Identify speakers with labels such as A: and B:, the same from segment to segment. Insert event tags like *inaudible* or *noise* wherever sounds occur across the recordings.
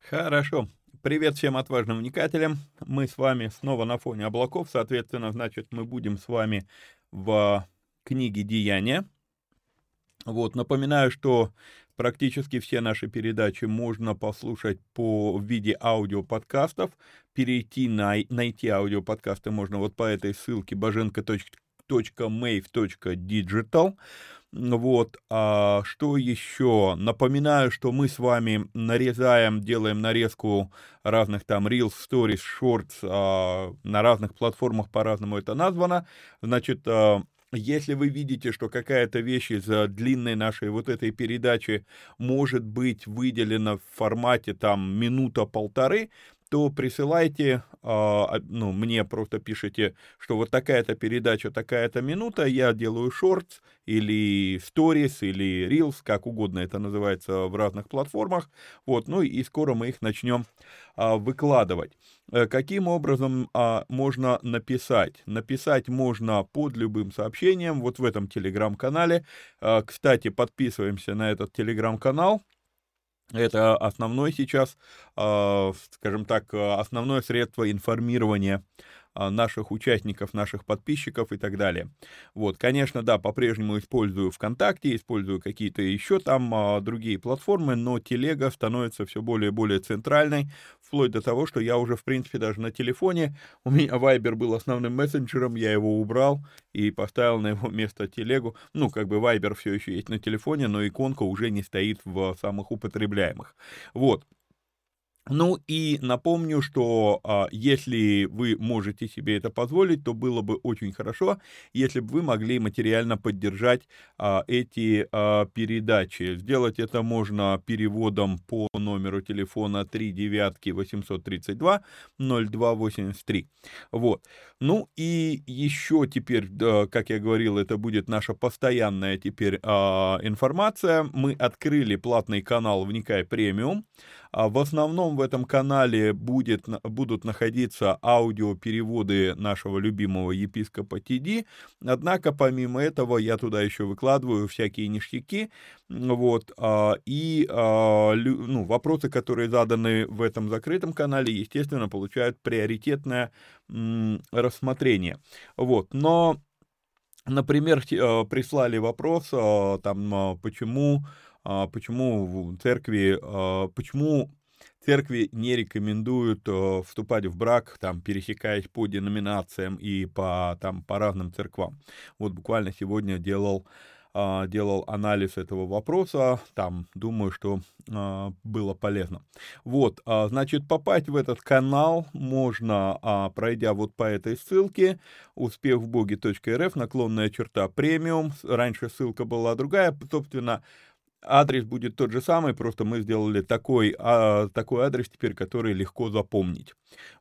A: Хорошо. Привет всем отважным вникателям. Мы с вами снова на фоне облаков. Соответственно, значит, мы будем с вами в книге «Деяния». Вот, напоминаю, что практически все наши передачи можно послушать по в виде аудиоподкастов. Перейти на, найти аудиоподкасты можно вот по этой ссылке bajenko.mave.digital. Вот, а что еще? Напоминаю, что мы с вами нарезаем, делаем нарезку разных там Reels, Stories, Shorts а, на разных платформах, по-разному это названо. Значит, а, если вы видите, что какая-то вещь из длинной нашей вот этой передачи может быть выделена в формате там минута-полторы, то присылайте, а, ну, мне просто пишите, что вот такая-то передача, такая-то минута, я делаю шортс или сторис или reels, как угодно это называется в разных платформах, вот, ну и скоро мы их начнем а, выкладывать. Э, каким образом а, можно написать? Написать можно под любым сообщением, вот в этом телеграм-канале. Кстати, подписываемся на этот телеграм-канал. Это основной сейчас, а, скажем так, основное средство информирования. а, наших участников, наших подписчиков и так далее. Вот, конечно, да, по-прежнему использую ВКонтакте, использую какие-то еще там а, другие платформы, но телега становится все более и более центральной, вплоть до того, что я уже, в принципе, даже на телефоне, у меня Viber был основным мессенджером, я его убрал и поставил на его место телегу. Ну, как бы Viber все еще есть на телефоне, но иконка уже не стоит в самых употребляемых. Вот. Ну и напомню, что а, если вы можете себе это позволить, то было бы очень хорошо, если бы вы могли материально поддержать а, эти а, передачи. Сделать это можно переводом по номеру телефона 3 девятки 832 0283. Вот. Ну и еще теперь, да, как я говорил, это будет наша постоянная теперь а, информация. Мы открыли платный канал «Вникай премиум». А в основном в этом канале будет, будут находиться аудиопереводы нашего любимого епископа Тиди, однако помимо этого я туда еще выкладываю всякие ништяки, вот, а, и а, ну, вопросы, которые заданы в этом закрытом канале, естественно, получают приоритетное рассмотрение. Вот, но Например, прислали вопрос, там, почему почему в церкви, а, почему церкви не рекомендуют э, вступать в брак, там, пересекаясь по деноминациям и по, там, по разным церквам. Вот буквально сегодня делал а, делал анализ этого вопроса, там, думаю, что а, было полезно. Вот, а, значит, попасть в этот канал можно, пройдя вот по этой ссылке, успехвбоге.рф, наклонная черта премиум, раньше ссылка была другая, собственно, Адрес будет тот же самый, просто мы сделали такой, а, такой адрес теперь, который легко запомнить.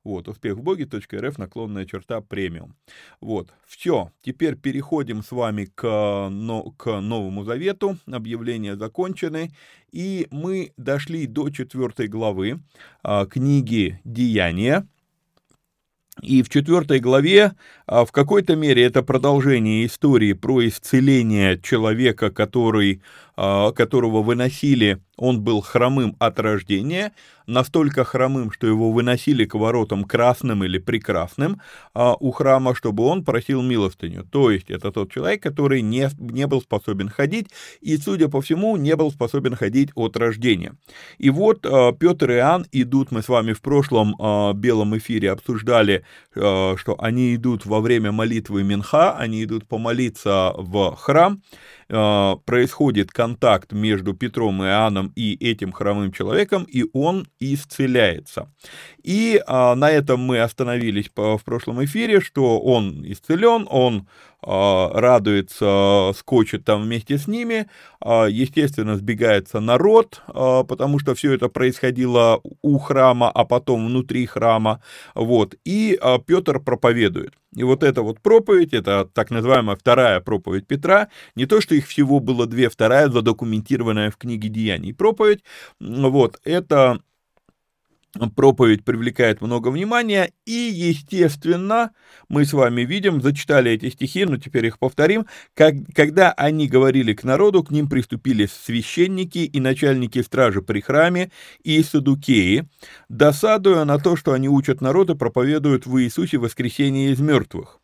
A: Вот, успехвбоги.рф, наклонная черта, премиум. Вот, все, теперь переходим с вами к, но, к Новому Завету, объявления закончены, и мы дошли до четвертой главы а, книги «Деяния», и в четвертой главе а, в какой-то мере это продолжение истории про исцеление человека, который, которого выносили он был хромым от рождения, настолько хромым, что его выносили к воротам красным или прекрасным а, у храма, чтобы он просил милостыню. То есть это тот человек, который не, не был способен ходить и, судя по всему, не был способен ходить от рождения. И вот а, Петр и Иоанн идут, мы с вами в прошлом а, белом эфире обсуждали, а, что они идут во время молитвы Минха, они идут помолиться в храм, а, происходит контакт между Петром и Иоанном и этим хромым человеком, и он исцеляется. И а, на этом мы остановились в прошлом эфире, что он исцелен, он радуется, скочит там вместе с ними, а, естественно, сбегается народ, а, потому что все это происходило у храма, а потом внутри храма, вот, и Петр проповедует. И вот эта вот проповедь, это так называемая вторая проповедь Петра, не то, что их всего было две, вторая задокументированная в книге Деяний проповедь, вот, это проповедь привлекает много внимания, и, естественно, мы с вами видим, зачитали эти стихи, но теперь их повторим, как, когда они говорили к народу, к ним приступили священники и начальники стражи при храме и садукеи, досадуя на то, что они учат народ и проповедуют в Иисусе воскресение из мертвых.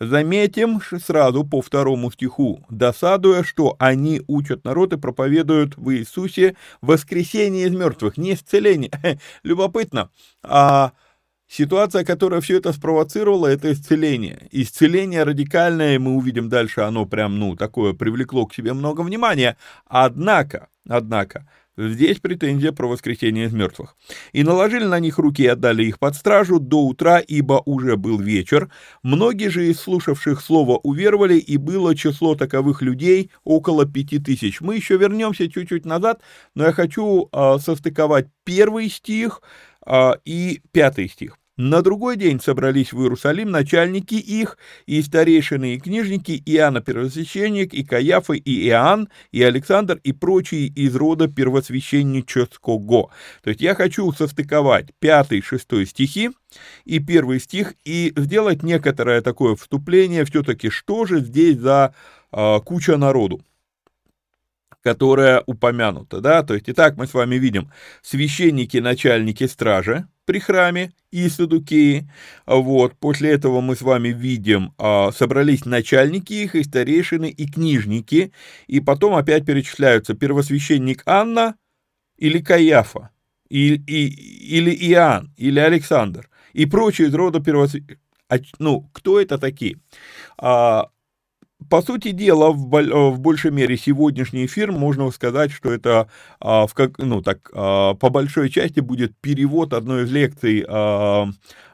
A: Заметим сразу по второму стиху, досадуя, что они учат народ и проповедуют в Иисусе воскресение из мертвых, не исцеление. Любопытно. А ситуация, которая все это спровоцировала, это исцеление. Исцеление радикальное, мы увидим дальше, оно прям, ну, такое привлекло к себе много внимания. Однако, однако, Здесь претензия про воскресение из мертвых. «И наложили на них руки и отдали их под стражу до утра, ибо уже был вечер. Многие же из слушавших слово уверовали, и было число таковых людей около пяти тысяч». Мы еще вернемся чуть-чуть назад, но я хочу э, состыковать первый стих э, и пятый стих. На другой день собрались в Иерусалим начальники их, и старейшины, и книжники, Иоанна первосвященник, и Каяфа, и Иоанн, и Александр, и прочие из рода первосвященнического. То есть я хочу состыковать пятый, шестой стихи и первый стих, и сделать некоторое такое вступление, все-таки что же здесь за а, куча народу которая упомянута, да, то есть, итак, мы с вами видим священники, начальники стражи, при храме и Садукеи. Вот. После этого мы с вами видим, а, собрались начальники их, и старейшины, и книжники, и потом опять перечисляются первосвященник Анна или Каяфа, и, и, или Иоанн, или Александр, и прочие из рода первосвященников. А, ну, кто это такие? По сути дела, в, э, в большей мере сегодняшний эфир можно сказать, что это, а, в как, ну, так, а, по большой части будет перевод одной из лекций а,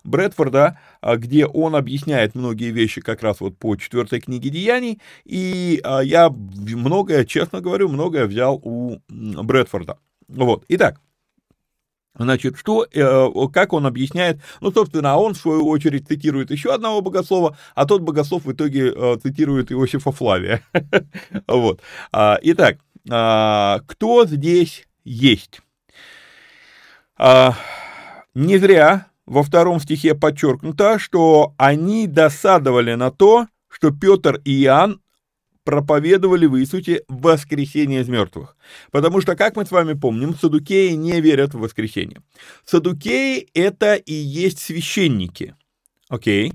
A: Брэдфорда, а, где он объясняет многие вещи как раз вот по четвертой книге Деяний, и а, я многое, честно говорю, многое взял у Брэдфорда. Вот, итак, Значит, что, э, как он объясняет, ну, собственно, он, в свою очередь, цитирует еще одного богослова, а тот богослов в итоге э, цитирует Иосифа Флавия. *laughs* Вот. А, итак, а, кто здесь есть? А, не зря во втором стихе подчеркнуто, что они досадовали на то, что Петр и Иоанн проповедовали в Иисусе воскресение из мертвых. Потому что, как мы с вами помним, садукеи не верят в воскресение. Садукеи — это и есть священники. Окей?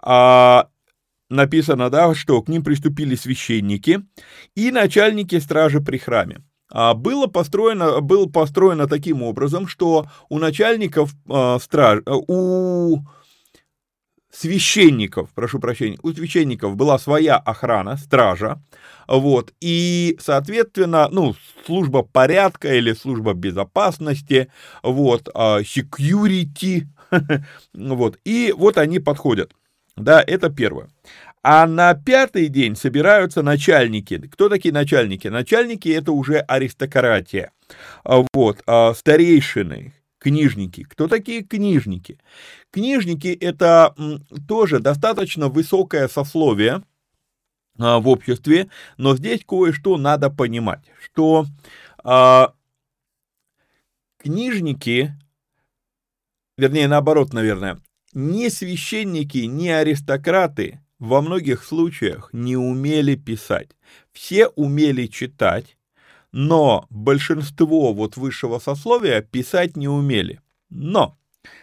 A: А, написано, да, что к ним приступили священники и начальники стражи при храме. а, было построено, было построено таким образом, что у начальников а, страж, у священников, прошу прощения, у священников была своя охрана, стража, вот, и, соответственно, ну, служба порядка или служба безопасности, вот, security, *laughs* вот, и вот они подходят, да, это первое. А на пятый день собираются начальники. Кто такие начальники? Начальники это уже аристократия. А вот, а старейшины, книжники. Кто такие книжники? Книжники это тоже достаточно высокое сословие а, в обществе, но здесь кое-что надо понимать, что а, книжники, вернее наоборот, наверное, ни священники, ни аристократы во многих случаях не умели писать. Все умели читать, но большинство вот высшего сословия писать не умели. Но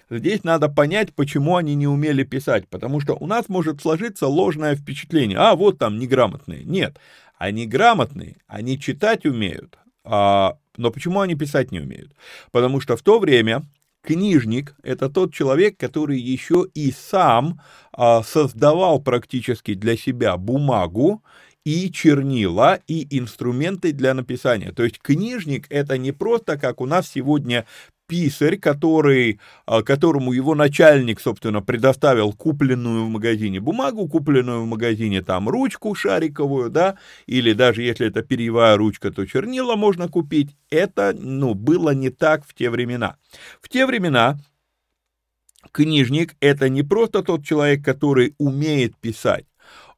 A: здесь надо понять, почему они не умели писать, потому что у нас может сложиться ложное впечатление. А, вот там неграмотные. Нет, они грамотные, они читать умеют, а, но почему они писать не умеют? Потому что в то время Книжник – это тот человек, который еще и сам а, создавал практически для себя бумагу, и чернила, и инструменты для написания. То есть книжник – это не просто, как у нас сегодня писарь, который, а, которому его начальник, собственно, предоставил купленную в магазине бумагу, купленную в магазине там ручку шариковую, да, или даже если это перьевая ручка, то чернила можно купить. Это, ну, было не так в те времена. В те времена книжник – это не просто тот человек, который умеет писать,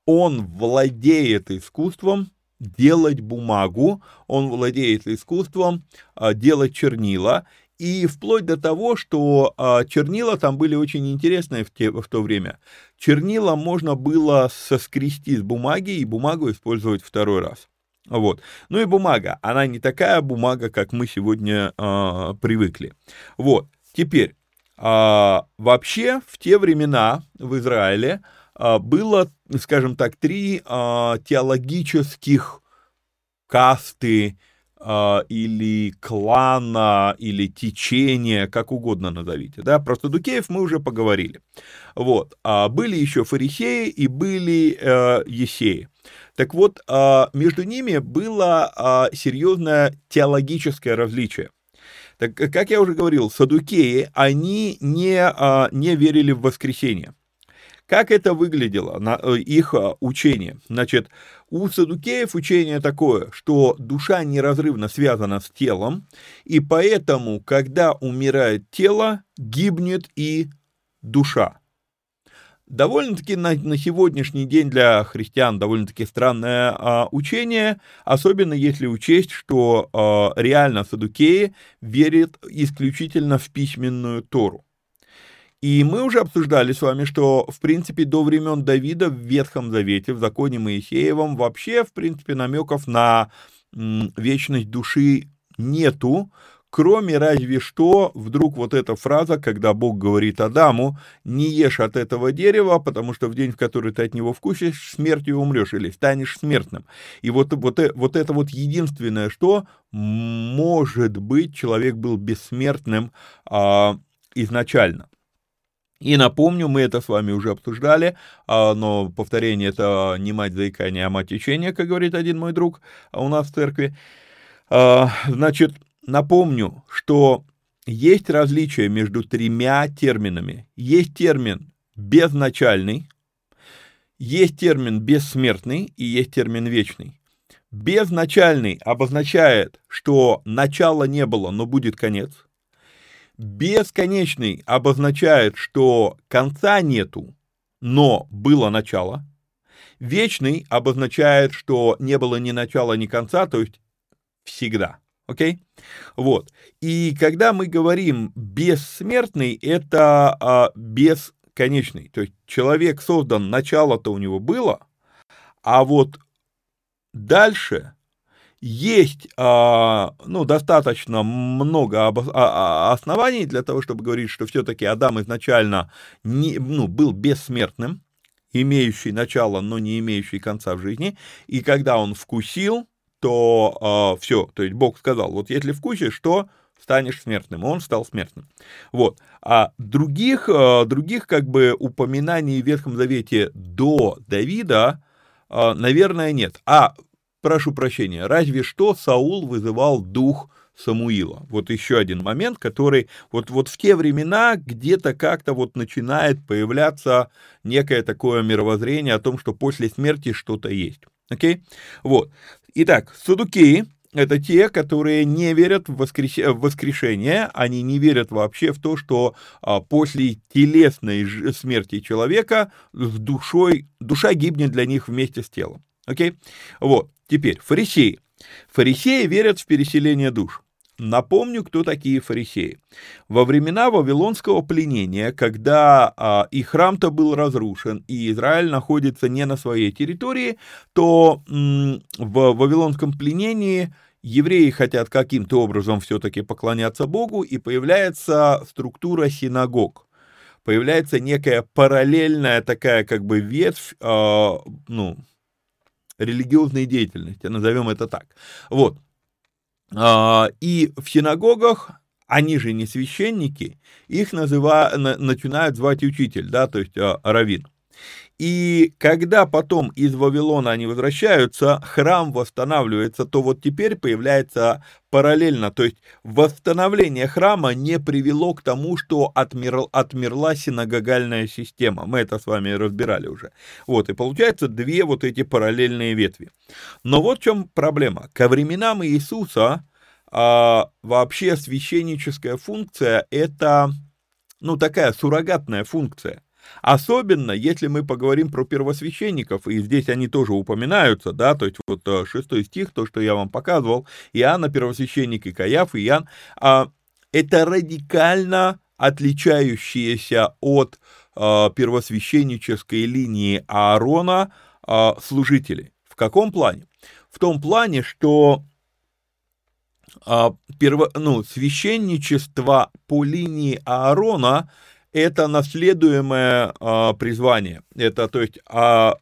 A: он владеет искусством делать бумагу, он владеет искусством а, делать чернила, и вплоть до того, что а, чернила там были очень интересные в, те, в то время. Чернила можно было соскрести с бумаги и бумагу использовать второй раз. Вот. Ну и бумага, она не такая бумага, как мы сегодня а, привыкли. Вот. Теперь, а, вообще в те времена в Израиле было, скажем так, три а, теологических касты а, или клана, или течения, как угодно назовите, да, про Садукеев мы уже поговорили, вот, а были еще фарисеи и были э, есеи, так вот, э, между ними было э, серьезное теологическое различие, так, как я уже говорил, садукеи, они не, э, не верили в воскресение, как это выглядело, на, э, их э, учение? Значит, у садукеев учение такое, что душа неразрывно связана с телом, и поэтому, когда умирает тело, гибнет и душа. Довольно-таки на, на сегодняшний день для христиан довольно-таки странное а, учение, особенно если учесть, что а, реально садукеи верят исключительно в письменную Тору. И мы уже обсуждали с вами, что, в принципе, до времен Давида в Ветхом Завете, в законе Моисеевом, вообще, в принципе, намеков на вечность души нету, кроме разве что вдруг вот эта фраза, когда Бог говорит Адаму, не ешь от этого дерева, потому что в день, в который ты от него вкусишь, смертью умрешь или станешь смертным. И вот, вот, э, вот это вот единственное, что, может быть, человек был бессмертным а, изначально. И напомню, мы это с вами уже обсуждали, а, но повторение это не мать заикания, а мать учения, как говорит один мой друг у нас в церкви. А, значит, напомню, что есть различие между тремя терминами. Есть термин безначальный, есть термин бессмертный и есть термин вечный. Безначальный обозначает, что начала не было, но будет конец – Бесконечный обозначает, что конца нету, но было начало. Вечный обозначает, что не было ни начала, ни конца, то есть всегда. Окей? Okay? Вот. И когда мы говорим бессмертный, это а, бесконечный. То есть человек создан, начало-то у него было, а вот дальше есть а, ну, достаточно много а, а, оснований для того, чтобы говорить, что все-таки Адам изначально не, ну, был бессмертным, имеющий начало, но не имеющий конца в жизни, и когда он вкусил, то э, все, то есть Бог сказал, вот если вкусишь, то станешь смертным. Он стал смертным. Вот. А других, других как бы упоминаний в Ветхом Завете до Давида, наверное, нет. А, прошу прощения, разве что Саул вызывал дух Самуила. Вот еще один момент, который вот, вот в те времена где-то как-то вот начинает появляться некое такое мировоззрение о том, что после смерти что-то есть. Окей? Вот. Итак, Садукеи — это те, которые не верят в, воскрес... в воскрешение, они не верят вообще в то, что а, после телесной смерти человека с душой, душа гибнет для них вместе с телом. Окей? Вот. Теперь, фарисеи. Фарисеи верят в переселение душ. Напомню, кто такие фарисеи. Во времена Вавилонского пленения, когда а, и храм-то был разрушен, и Израиль находится не на своей территории, то м, в Вавилонском пленении евреи хотят каким-то образом все-таки поклоняться Богу, и появляется структура синагог. Появляется некая параллельная такая как бы ветвь, э, ну, религиозной деятельности, назовем это так. Вот. А, и в синагогах, они же не священники, их называ, начинают звать учитель, да, то есть а, раввин. И когда потом из Вавилона они возвращаются, храм восстанавливается, то вот теперь появляется параллельно, то есть восстановление храма не привело к тому, что отмер, отмерла синагогальная система. Мы это с вами разбирали уже. Вот, и получается две вот эти параллельные ветви. Но вот в чем проблема. Ко временам Иисуса а, вообще священническая функция это, ну, такая суррогатная функция. Особенно, если мы поговорим про первосвященников, и здесь они тоже упоминаются, да, то есть вот э, шестой стих, то, что я вам показывал, Иоанна, первосвященник и Каяф, и Иоанн, а, это радикально отличающиеся от а, первосвященнической линии Аарона а, служители. В каком плане? В том плане, что а, перво, ну, священничество по линии Аарона – это наследуемое а, призвание. Это, то есть, а,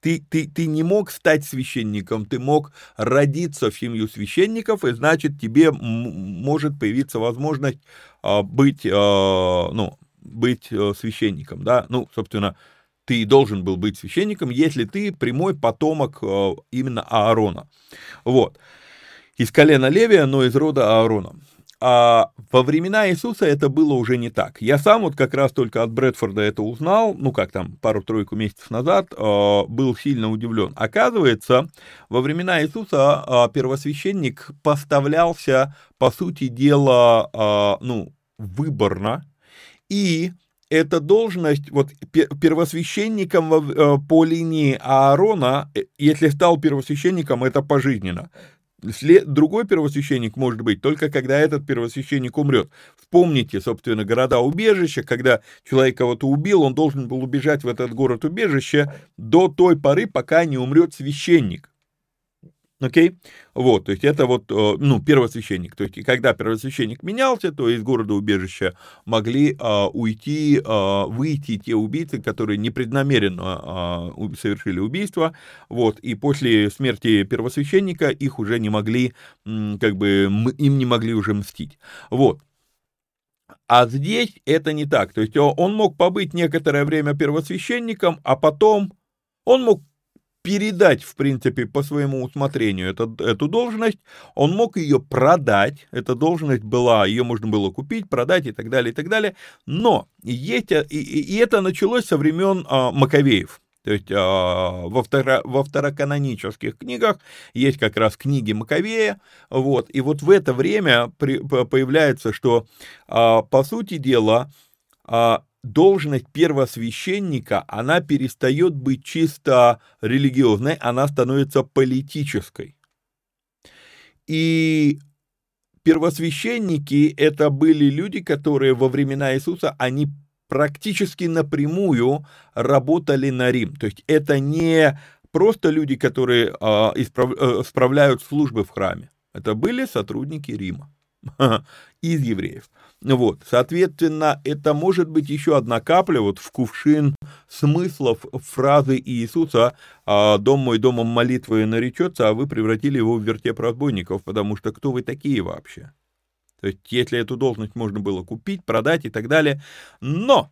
A: ты, ты, ты не мог стать священником, ты мог родиться в семью священников, и значит, тебе может появиться возможность а, быть, а, ну, быть а, священником, да, ну, собственно, ты должен был быть священником, если ты прямой потомок а, именно Аарона, вот, из колена Левия, но из рода Аарона. А во времена Иисуса это было уже не так. Я сам вот как раз только от Брэдфорда это узнал, ну как там, пару-тройку месяцев назад, э, был сильно удивлен. Оказывается, во времена Иисуса э, первосвященник поставлялся, по сути дела, э, ну, выборно, и эта должность, вот первосвященником по линии Аарона, если стал первосвященником, это пожизненно. Другой первосвященник может быть только когда этот первосвященник умрет. Вспомните, собственно, города-убежища, когда человек кого-то убил, он должен был убежать в этот город-убежище до той поры, пока не умрет священник. Окей? Okay? Вот, то есть это вот, э, ну, первосвященник. То есть, когда первосвященник менялся, то из города-убежища могли а, уйти, а, выйти те убийцы, которые непреднамеренно а, совершили убийство, вот, и после смерти первосвященника их уже не могли, как бы, им не могли уже мстить. Вот. А здесь это не так. То есть он мог побыть некоторое время первосвященником, а потом он мог передать, в принципе, по своему усмотрению эту, эту должность, он мог ее продать, эта должность была, ее можно было купить, продать и так далее, и так далее, но есть, и, и это началось со времен а, Маковеев, то есть а, во, второ, во второканонических книгах есть как раз книги Маковея, вот, и вот в это время при, появляется, что, а, по сути дела, а, должность первосвященника, она перестает быть чисто религиозной, она становится политической. И первосвященники это были люди, которые во времена Иисуса, они практически напрямую работали на Рим. То есть это не просто люди, которые а, а, справляют службы в храме. Это были сотрудники Рима *laughs* из евреев. Вот, соответственно, это может быть еще одна капля вот в кувшин смыслов фразы Иисуса «А, «Дом мой домом молитвы наречется, а вы превратили его в вертеп разбойников, потому что кто вы такие вообще?» То есть, если эту должность можно было купить, продать и так далее. Но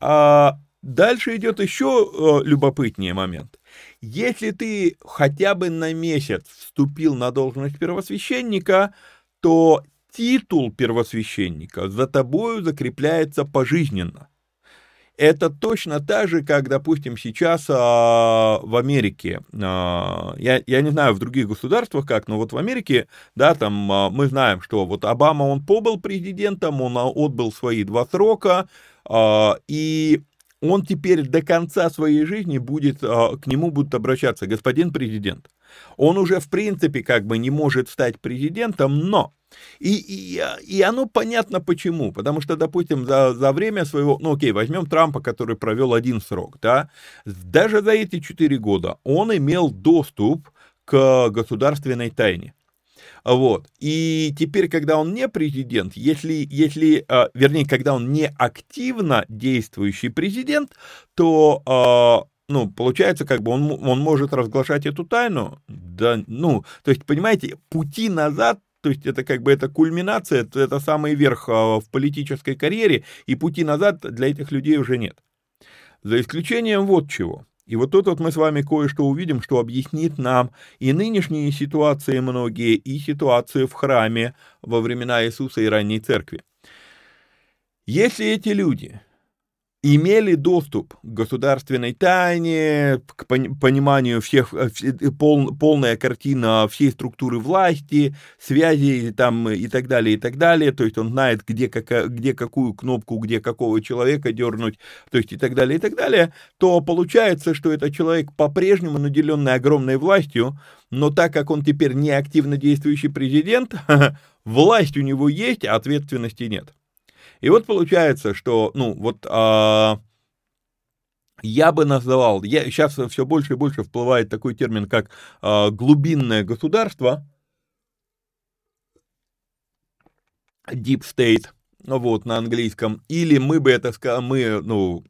A: а, дальше идет еще а, любопытнее момент. Если ты хотя бы на месяц вступил на должность первосвященника, то титул первосвященника за тобою закрепляется пожизненно. Это точно так же, как, допустим, сейчас а, в Америке. А, я, я не знаю в других государствах как, но вот в Америке, да, там а, мы знаем, что вот Обама, он побыл президентом, он отбыл свои два срока, а, и он теперь до конца своей жизни будет, а, к нему будут обращаться, господин президент. Он уже, в принципе, как бы не может стать президентом, но... И, и, и оно понятно почему. Потому что, допустим, за, за время своего... Ну, окей, возьмем Трампа, который провел один срок, да. Даже за эти четыре года он имел доступ к государственной тайне. Вот. И теперь, когда он не президент, если, если э, вернее, когда он не активно действующий президент, то, э, ну, получается, как бы он, он может разглашать эту тайну, да, ну, то есть, понимаете, пути назад то есть это как бы это кульминация, это, это самый верх в политической карьере, и пути назад для этих людей уже нет. За исключением вот чего. И вот тут вот мы с вами кое-что увидим, что объяснит нам и нынешние ситуации многие, и ситуации в храме во времена Иисуса и ранней церкви. Если эти люди имели доступ к государственной тайне, к пониманию всех, э, э, пол, полная картина всей структуры власти, связи там и так далее, и так далее, то есть он знает, где, как, где какую кнопку, где какого человека дернуть, то есть и так далее, и так далее, то получается, что этот человек по-прежнему наделенный огромной властью, но так как он теперь не активно действующий президент, *laughs* власть у него есть, а ответственности нет. И вот получается, что, ну, вот а, я бы называл, я, сейчас все больше и больше всплывает такой термин, как а, глубинное государство, deep state, вот, на английском, или мы бы это мы, ну,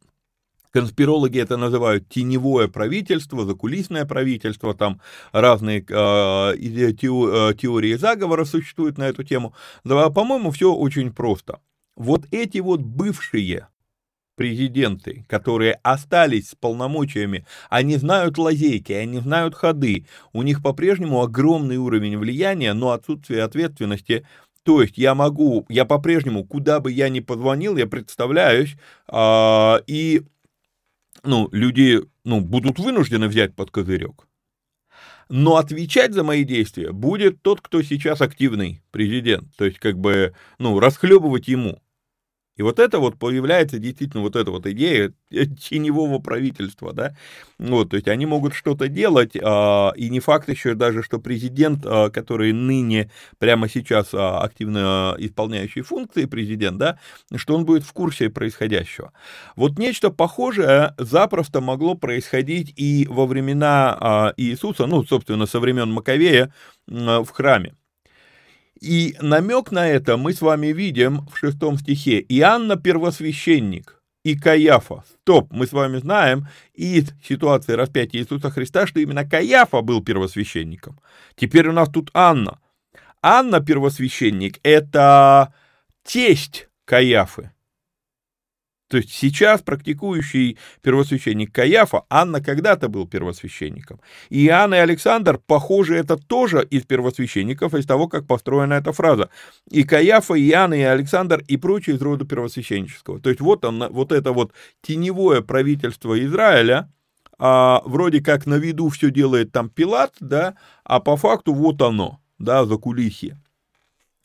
A: Конспирологи это называют теневое правительство, закулисное правительство, там разные э, теории заговора существуют на эту тему. Да, по-моему, все очень просто вот эти вот бывшие президенты, которые остались с полномочиями, они знают лазейки, они знают ходы, у них по-прежнему огромный уровень влияния, но отсутствие ответственности то есть я могу, я по-прежнему, куда бы я ни позвонил, я представляюсь, а, и ну, люди ну, будут вынуждены взять под козырек. Но отвечать за мои действия будет тот, кто сейчас активный президент. То есть, как бы, ну, расхлебывать ему. И вот это вот появляется действительно вот эта вот идея *laughs* теневого правительства, да, вот, то есть они могут что-то делать, а, и не факт еще даже, что президент, а, который ныне, прямо сейчас а, активно исполняющий функции президент, да, что он будет в курсе происходящего. Вот нечто похожее запросто могло происходить и во времена Иисуса, ну, собственно, со времен Маковея в храме. И намек на это мы с вами видим в шестом стихе. Иоанна первосвященник и Каяфа. Стоп, мы с вами знаем из ситуации распятия Иисуса Христа, что именно Каяфа был первосвященником. Теперь у нас тут Анна. Анна первосвященник – это тесть Каяфы. То есть сейчас практикующий первосвященник Каяфа, Анна когда-то был первосвященником. И Иоанн и Александр, похоже, это тоже из первосвященников, из того, как построена эта фраза. И Каяфа, и Иоанн, и Александр, и прочие из рода первосвященнического. То есть вот, он, вот это вот теневое правительство Израиля, а, вроде как на виду все делает там Пилат, да, а по факту вот оно, да, за кулисье.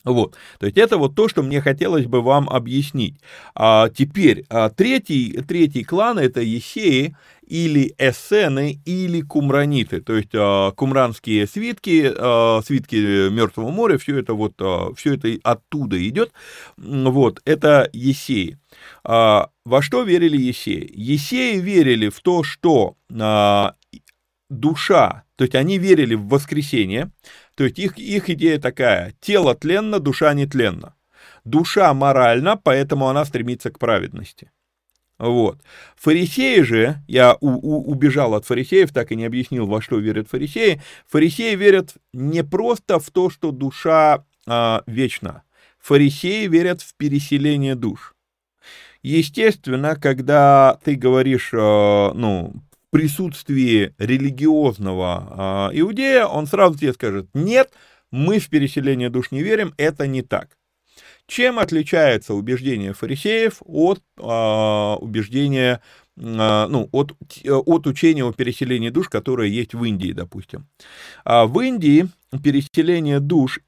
A: Вот, то есть это вот то, что мне хотелось бы вам объяснить. А, теперь, а, третий, третий клан это Есеи или Эссены или Кумраниты, то есть а, кумранские свитки, а, свитки Мертвого моря, все это вот, а, все это оттуда идет, вот, это Есеи. А, во что верили Есеи? Есеи верили в то, что а, душа, то есть они верили в воскресение, то есть их, их идея такая, тело тленно, душа нетленна. душа моральна, поэтому она стремится к праведности. Вот. Фарисеи же, я у, у, убежал от фарисеев, так и не объяснил, во что верят фарисеи. Фарисеи верят не просто в то, что душа а, вечна. Фарисеи верят в переселение душ. Естественно, когда ты говоришь, а, ну, присутствии религиозного а, иудея, он сразу тебе скажет, нет, мы в переселение душ не верим, это не так. Чем отличается убеждение фарисеев от а, убеждения, а, ну, от, от учения о переселении душ, которое есть в Индии, допустим? В Индии переселение душ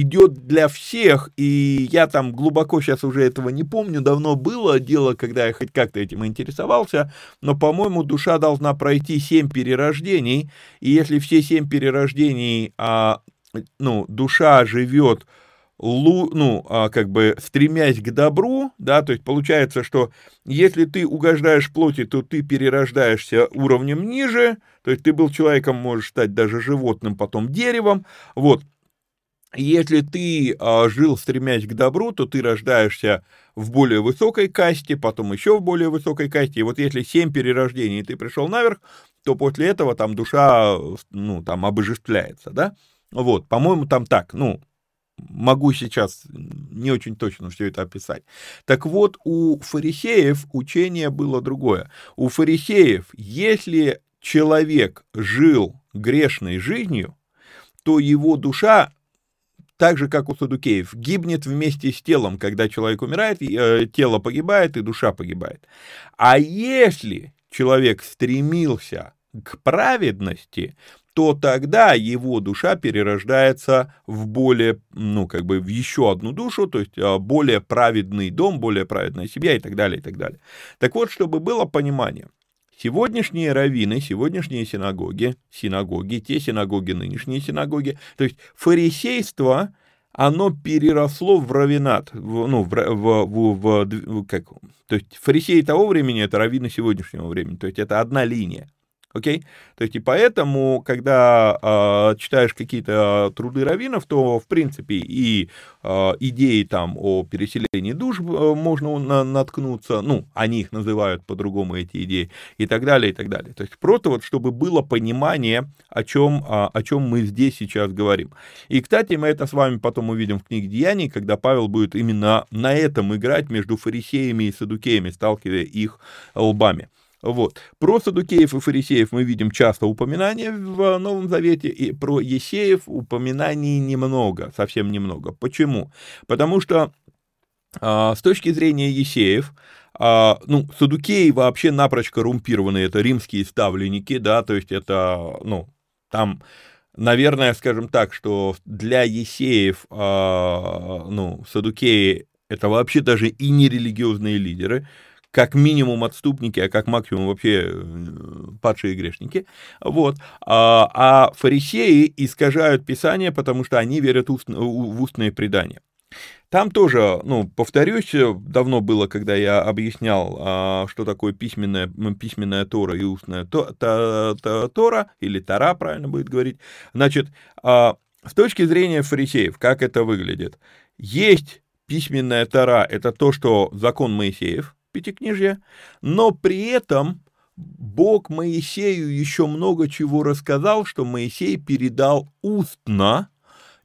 A: идет для всех, и я там глубоко сейчас уже этого не помню, давно было дело, когда я хоть как-то этим интересовался, но, по-моему, душа должна пройти семь перерождений, и если все семь перерождений, а, ну, душа живет ну, а, как бы стремясь к добру, да, то есть получается, что если ты угождаешь плоти, то ты перерождаешься уровнем ниже, то есть ты был человеком, можешь стать даже животным, потом деревом, вот. Если ты а, жил, стремясь к добру, то ты рождаешься в более высокой касте, потом еще в более высокой касте. И вот если семь перерождений, ты пришел наверх, то после этого там душа, ну, там обожествляется, да? Вот, по-моему, там так, ну, могу сейчас не очень точно все это описать. Так вот, у фарисеев учение было другое. У фарисеев, если человек жил грешной жизнью, то его душа так же, как у садукеев, гибнет вместе с телом. Когда человек умирает, э, тело погибает и душа погибает. А если человек стремился к праведности, то тогда его душа перерождается в более, ну, как бы в еще одну душу, то есть а, более праведный дом, более праведная семья и так далее, и так далее. Так вот, чтобы было понимание, сегодняшние раввины, сегодняшние синагоги, синагоги, те синагоги, нынешние синагоги, то есть фарисейство, оно переросло в равинат, в, ну, в, в, в, в, как, то есть фарисеи того времени, это раввины сегодняшнего времени, то есть это одна линия. Окей? То есть и поэтому, когда э, читаешь какие-то труды раввинов, то, в принципе, и э, идеи там о переселении душ э, можно на, наткнуться, ну, они их называют по-другому, эти идеи, и так далее, и так далее. То есть просто вот, чтобы было понимание, о чем, э, о чем мы здесь сейчас говорим. И, кстати, мы это с вами потом увидим в книге Деяний, когда Павел будет именно на этом играть между фарисеями и садукеями, сталкивая их лбами. Вот. Про садукеев и фарисеев мы видим часто упоминания в Новом Завете, и про есеев упоминаний немного, совсем немного. Почему? Потому что а, с точки зрения есеев, а, ну, садукеи вообще напрочь коррумпированы, это римские ставленники, да, то есть это, ну, там наверное, скажем так, что для есеев, а, ну, садукеи это вообще даже и не религиозные лидеры, как минимум отступники, а как максимум вообще э, падшие грешники. Вот. А, а фарисеи искажают Писание, потому что они верят в устные предания. Там тоже, ну, повторюсь, давно было, когда я объяснял, а, что такое письменная, письменная Тора и устная то, то, то, Тора, или Тора, правильно будет говорить. Значит, а, с точки зрения фарисеев, как это выглядит? Есть письменная Тора, это то, что закон Моисеев, Пятикнижья, но при этом Бог Моисею еще много чего рассказал, что Моисей передал устно,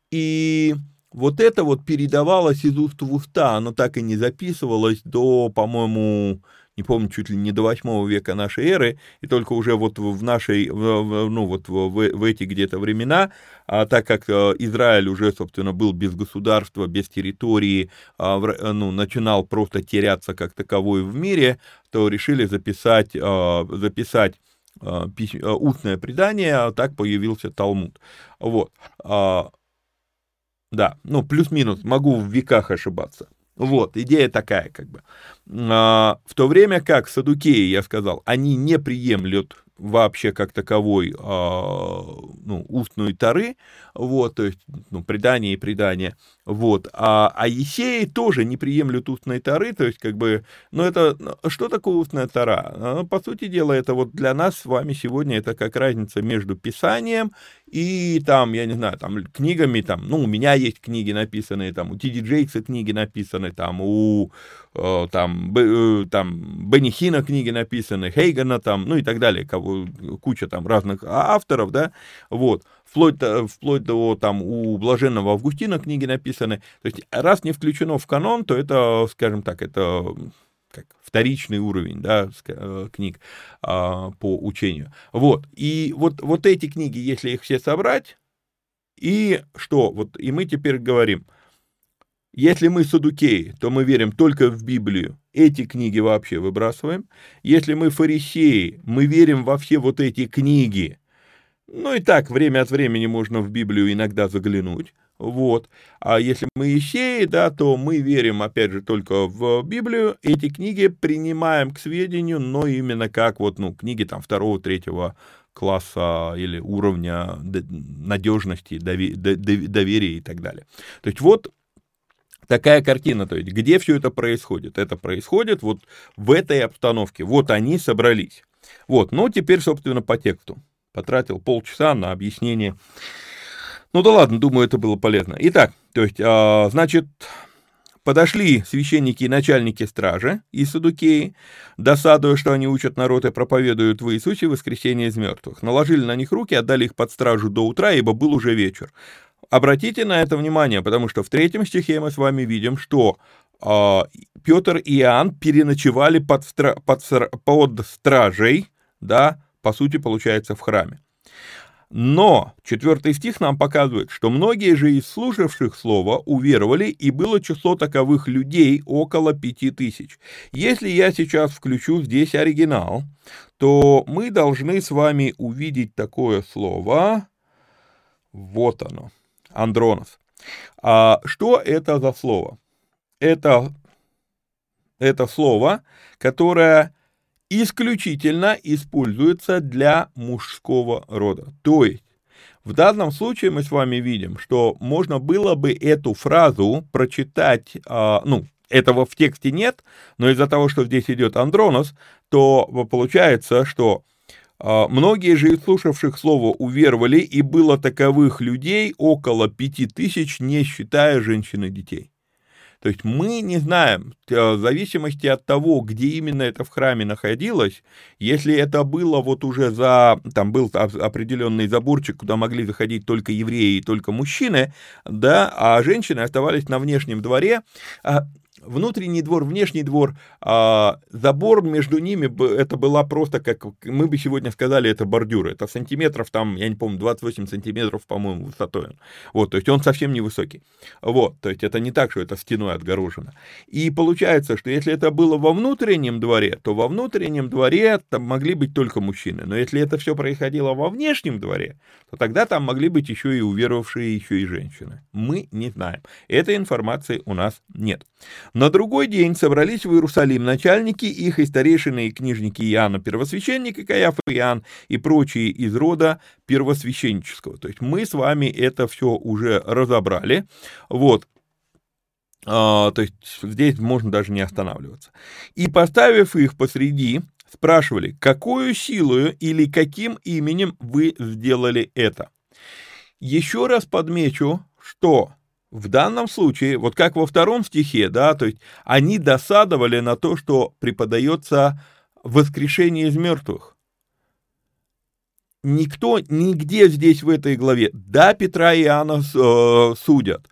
A: и вот это вот передавалось из уст в уста, оно так и не записывалось до, по-моему, не помню, чуть ли не до 8 века нашей эры, и только уже вот в нашей, ну вот в, в эти где-то времена, а так как э, Израиль уже, собственно, был без государства, без территории, а, ну, начинал просто теряться как таковой в мире, то решили записать, а, записать а, устное предание, а так появился Талмуд. Вот. Да, ну, плюс-минус, могу в веках ошибаться. Вот, идея такая, как бы. А, в то время как садукеи, я сказал, они не приемлют вообще как таковой, а, ну, устной Тары, вот, то есть, ну, предание и предание, вот, а, а Есеи тоже не приемлют устной Тары, то есть, как бы, ну, это, что такое устная Тара? А, по сути дела, это вот для нас с вами сегодня это как разница между Писанием и там, я не знаю, там, книгами, там, ну, у меня есть книги написанные, там, у Тиди Джейкса книги написаны, там, у, э, там, Б, э, там, Бенни Хина книги написаны, Хейгана, там, ну, и так далее, кого, куча там разных авторов, да, вот, вплоть до, вплоть до там у Блаженного Августина книги написаны. То есть раз не включено в канон, то это, скажем так, это как вторичный уровень да, э, книг а, по учению. Вот. И вот, вот эти книги, если их все собрать, и что? Вот, и мы теперь говорим, если мы садукеи, то мы верим только в Библию, эти книги вообще выбрасываем. Если мы фарисеи, мы верим во все вот эти книги. Ну и так, время от времени можно в Библию иногда заглянуть. Вот. А если мы ищеи, да, то мы верим, опять же, только в Библию. Эти книги принимаем к сведению, но именно как вот, ну, книги там второго, третьего класса или уровня надежности, доверия и так далее. То есть вот такая картина, то есть где все это происходит? Это происходит вот в этой обстановке. Вот они собрались. Вот, ну теперь, собственно, по тексту. Потратил полчаса на объяснение ну да ладно, думаю, это было полезно. Итак, то есть, а, значит, подошли священники и начальники стражи и садукеи, досадуя, что они учат народ и проповедуют в Иисусе воскресение из мертвых. Наложили на них руки, отдали их под стражу до утра, ибо был уже вечер. Обратите на это внимание, потому что в третьем стихе мы с вами видим, что э, Петр и Иоанн переночевали под, стра- под, под стражей, да, по сути, получается, в храме. Но четвертый стих нам показывает, что многие же из слушавших слова уверовали, и было число таковых людей около пяти тысяч. Если я сейчас включу здесь оригинал, то мы должны с вами увидеть такое слово. Вот оно. Андронос. А что это за слово? Это, это слово, которое исключительно используется для мужского рода. То есть, в данном случае мы с вами видим, что можно было бы эту фразу прочитать, а, ну, этого в тексте нет, но из-за того, что здесь идет Андронос, то получается, что а, многие же из слушавших слово уверовали, и было таковых людей около пяти тысяч, не считая женщин и детей. То есть мы не знаем, в зависимости от того, где именно это в храме находилось, если это было вот уже за, там был определенный заборчик, куда могли заходить только евреи и только мужчины, да, а женщины оставались на внешнем дворе, а внутренний двор, внешний двор, а, забор между ними, это была просто, как мы бы сегодня сказали, это бордюр, это сантиметров там, я не помню, 28 сантиметров, по-моему, высотой. Вот, то есть он совсем не высокий. Вот, то есть это не так, что это стеной отгорожено. И получается, что если это было во внутреннем дворе, то во внутреннем дворе там могли быть только мужчины. Но если это все происходило во внешнем дворе, то тогда там могли быть еще и уверовавшие, еще и женщины. Мы не знаем. Этой информации у нас нет. На другой день собрались в Иерусалим начальники, их и старейшины, и книжники Иоанна Первосвященника, Каяфа Иоанн и прочие из рода первосвященнического. То есть мы с вами это все уже разобрали. Вот. А, то есть здесь можно даже не останавливаться. И поставив их посреди, спрашивали, какую силою или каким именем вы сделали это. Еще раз подмечу, что в данном случае, вот как во втором стихе, да, то есть они досадовали на то, что преподается воскрешение из мертвых. Никто, нигде здесь в этой главе, да, Петра и Иоанна э, судят,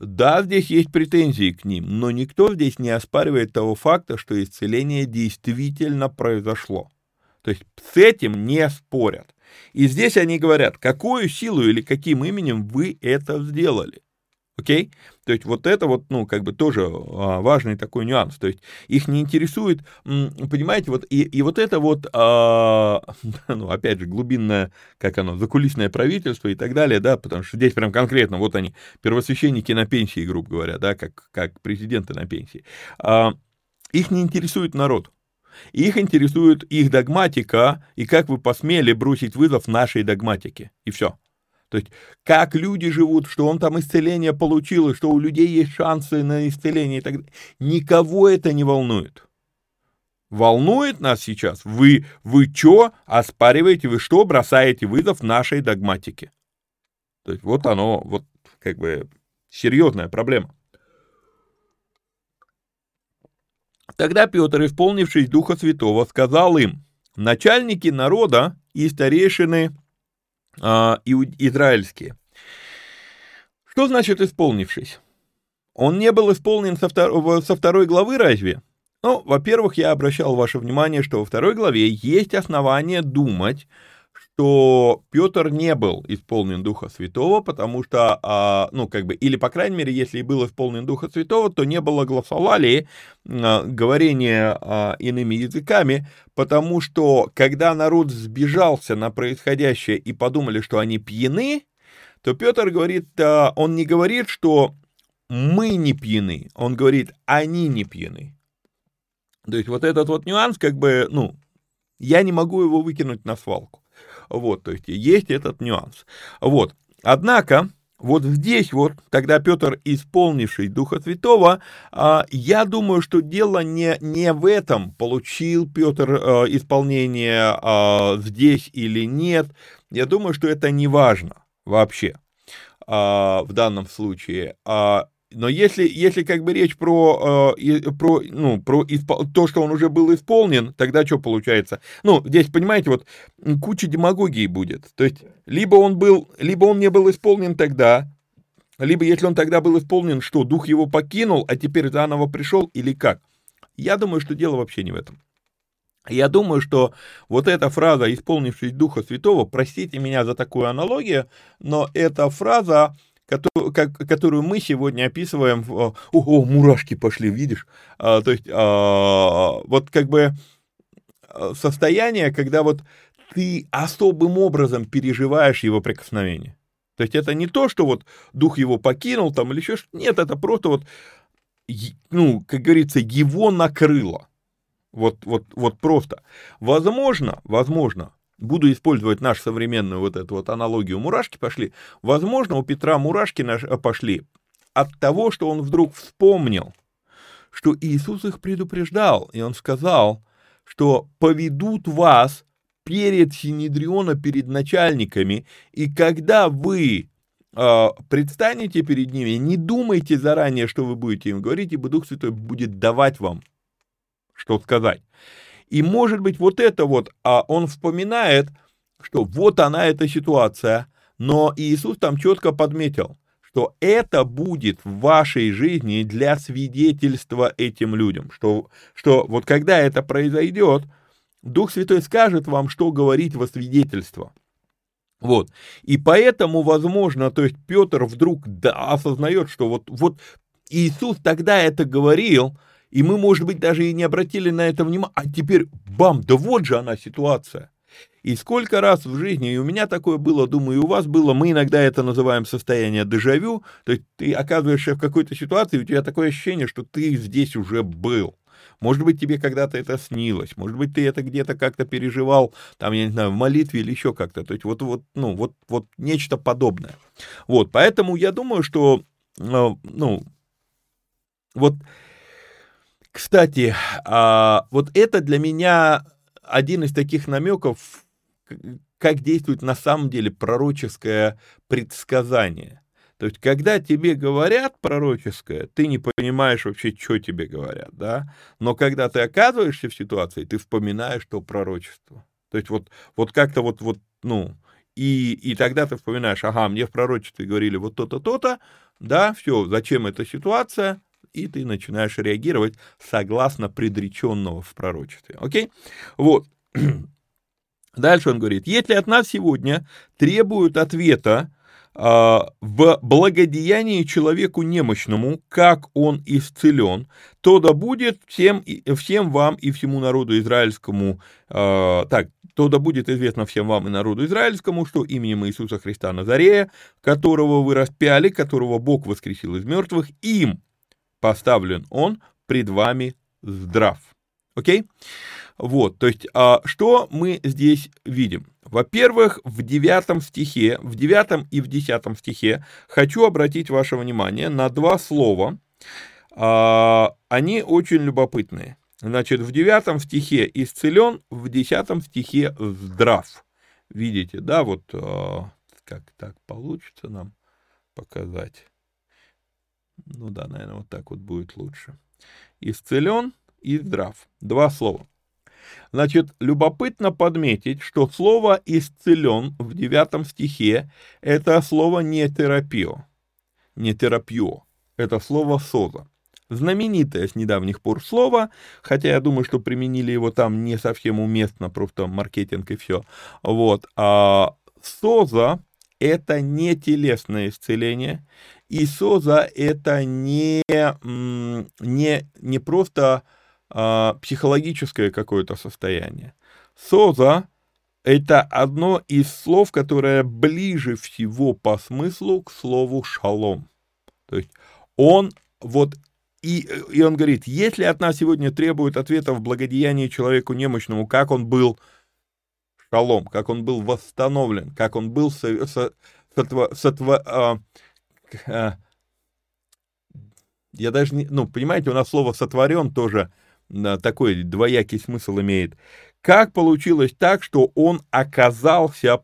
A: да, здесь есть претензии к ним, но никто здесь не оспаривает того факта, что исцеление действительно произошло. То есть с этим не спорят. И здесь они говорят, какую силу или каким именем вы это сделали. Окей? То есть вот это вот, ну, как бы тоже а, важный такой нюанс. То есть их не интересует, понимаете, вот и, и вот это вот, а, *laughs* ну, опять же, глубинное, как оно, закулисное правительство и так далее, да, потому что здесь прям конкретно, вот они, первосвященники на пенсии, грубо говоря, да, как, как президенты на пенсии. А, их не интересует народ. Их интересует их догматика, и как вы посмели бросить вызов нашей догматике. И все. То есть, как люди живут, что он там исцеление получил, и что у людей есть шансы на исцеление и так далее. Никого это не волнует. Волнует нас сейчас, вы, вы что оспариваете, вы что бросаете вызов нашей догматике. То есть, вот оно, вот как бы серьезная проблема. Тогда Петр, исполнившись Духа Святого, сказал им, начальники народа и старейшины э, израильские. Что значит исполнившись? Он не был исполнен со, втор со второй главы разве? Ну, во-первых, я обращал ваше внимание, что во второй главе есть основания думать, что Петр не был исполнен Духа Святого, потому что, а, ну, как бы, или, по крайней мере, если и был исполнен Духа Святого, то не было гласовали а, говорения а, иными языками, потому что, когда народ сбежался на происходящее и подумали, что они пьяны, то Петр говорит, а, он не говорит, что мы не пьяны, он говорит, они не пьяны. То есть вот этот вот нюанс, как бы, ну, я не могу его выкинуть на свалку. Вот, то есть есть этот нюанс. Вот. Однако, вот здесь вот, тогда Петр, исполнивший Духа Святого, а, я думаю, что дело не, не в этом, получил Петр а, исполнение а, здесь или нет. Я думаю, что это не важно вообще в данном случае но если, если как бы речь про, э, про, ну, про испол... то, что он уже был исполнен, тогда что получается? Ну, здесь, понимаете, вот куча демагогии будет. То есть, либо он был, либо он не был исполнен тогда, либо если он тогда был исполнен, что дух его покинул, а теперь заново пришел, или как? Я думаю, что дело вообще не в этом. Я думаю, что вот эта фраза «исполнившись Духа Святого», простите меня за такую аналогию, но эта фраза которую мы сегодня описываем, о, о мурашки пошли, видишь, а, то есть а, вот как бы а, состояние, когда вот ты особым образом переживаешь его прикосновение. То есть это не то, что вот дух его покинул там или еще что-то, нет, это просто вот, ну, как говорится, его накрыло. Вот, вот, вот просто. Возможно, возможно, буду использовать нашу современную вот эту вот аналогию мурашки пошли, возможно, у Петра мурашки э, пошли от того, что он вдруг вспомнил, что Иисус их предупреждал, и он сказал, что поведут вас перед Синедриона, перед начальниками, и когда вы э, предстанете перед ними, не думайте заранее, что вы будете им говорить, ибо Дух Святой будет давать вам, что сказать. И может быть вот это вот, а он вспоминает, что вот она эта ситуация, но Иисус там четко подметил, что это будет в вашей жизни для свидетельства этим людям, что, что вот когда это произойдет, Дух Святой скажет вам, что говорить во свидетельство. Вот. И поэтому, возможно, то есть Петр вдруг да, осознает, что вот, вот Иисус тогда это говорил, и мы, может быть, даже и не обратили на это внимания, а теперь бам, да вот же она ситуация. И сколько раз в жизни, и у меня такое было, думаю, и у вас было, мы иногда это называем состояние дежавю, то есть ты оказываешься в какой-то ситуации, у тебя такое ощущение, что ты здесь уже был. Может быть, тебе когда-то это снилось, может быть, ты это где-то как-то переживал, там, я не знаю, в молитве или еще как-то. То есть вот, вот, ну, вот, вот нечто подобное. Вот, поэтому я думаю, что, э, ну, вот кстати, а, вот это для меня один из таких намеков, как действует на самом деле пророческое предсказание. То есть, когда тебе говорят пророческое, ты не понимаешь вообще, что тебе говорят, да? Но когда ты оказываешься в ситуации, ты вспоминаешь то пророчество. То есть, вот, вот как-то вот, вот, ну, и, и тогда ты вспоминаешь, ага, мне в пророчестве говорили вот то-то, то-то, да, все, зачем эта ситуация, и ты начинаешь реагировать согласно предреченного в пророчестве. Окей? Вот. *clears throat* Дальше он говорит, если от нас сегодня требуют ответа э, в благодеянии человеку немощному, как он исцелен, то да будет всем, всем вам и всему народу израильскому, э, так, то да будет известно всем вам и народу израильскому, что именем Иисуса Христа Назарея, которого вы распяли, которого Бог воскресил из мертвых, им поставлен он пред вами здрав. Окей? Вот, то есть, а, что мы здесь видим? Во-первых, в девятом стихе, в девятом и в десятом стихе хочу обратить ваше внимание на два слова. А, они очень любопытные. Значит, в девятом стихе исцелен, в десятом стихе здрав. Видите, да, вот а, как так получится нам показать. Ну да, наверное, вот так вот будет лучше. Исцелен и здрав. Два слова. Значит, любопытно подметить, что слово «исцелен» в девятом стихе – это слово не терапио, не терапио, это слово «соза». Знаменитое с недавних пор слово, хотя я думаю, что применили его там не совсем уместно, просто маркетинг и все. Вот. А соза – это не телесное исцеление, и соза – это не, не, не просто а, психологическое какое-то состояние. Соза – это одно из слов, которое ближе всего по смыслу к слову шалом. То есть он вот и, и он говорит, если от нас сегодня требуют ответа в благодеянии человеку немощному, как он был шалом, как он был восстановлен, как он был со, со, сотво, сотво, а, я даже не, ну, понимаете, у нас слово сотворен тоже такой двоякий смысл имеет. Как получилось так, что он оказался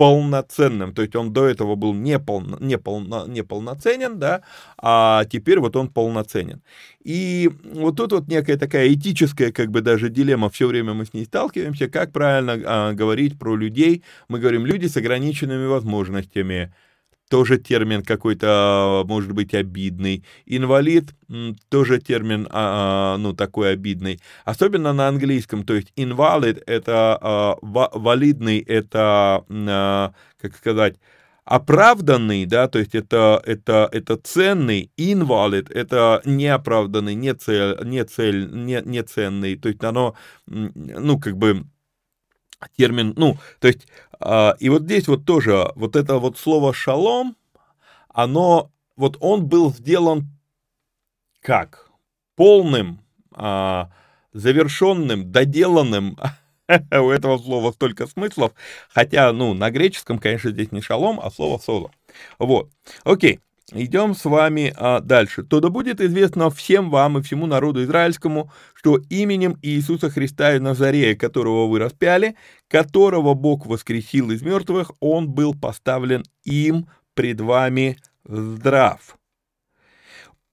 A: полноценным, то есть он до этого был не, полно, не, полно, не полноценен, да, а теперь вот он полноценен. И вот тут вот некая такая этическая, как бы даже дилемма, все время мы с ней сталкиваемся, как правильно а, говорить про людей, мы говорим люди с ограниченными возможностями, тоже термин какой-то, может быть, обидный. Инвалид, тоже термин, а, а, ну, такой обидный. Особенно на английском, то есть invalid — это а, валидный, это, как сказать, оправданный, да, то есть это, это, это ценный, invalid — это неоправданный, не цель, не цель, не, не ценный, то есть оно, ну, как бы, термин, ну, то есть, э, и вот здесь вот тоже, вот это вот слово «шалом», оно, вот он был сделан как? Полным, э, завершенным, доделанным, *laughs* у этого слова столько смыслов, хотя, ну, на греческом, конечно, здесь не шалом, а слово соло. Вот, окей. Идем с вами а, дальше. «То да будет известно всем вам и всему народу израильскому, что именем Иисуса Христа из Назарея, которого вы распяли, которого Бог воскресил из мертвых, он был поставлен им пред вами здрав».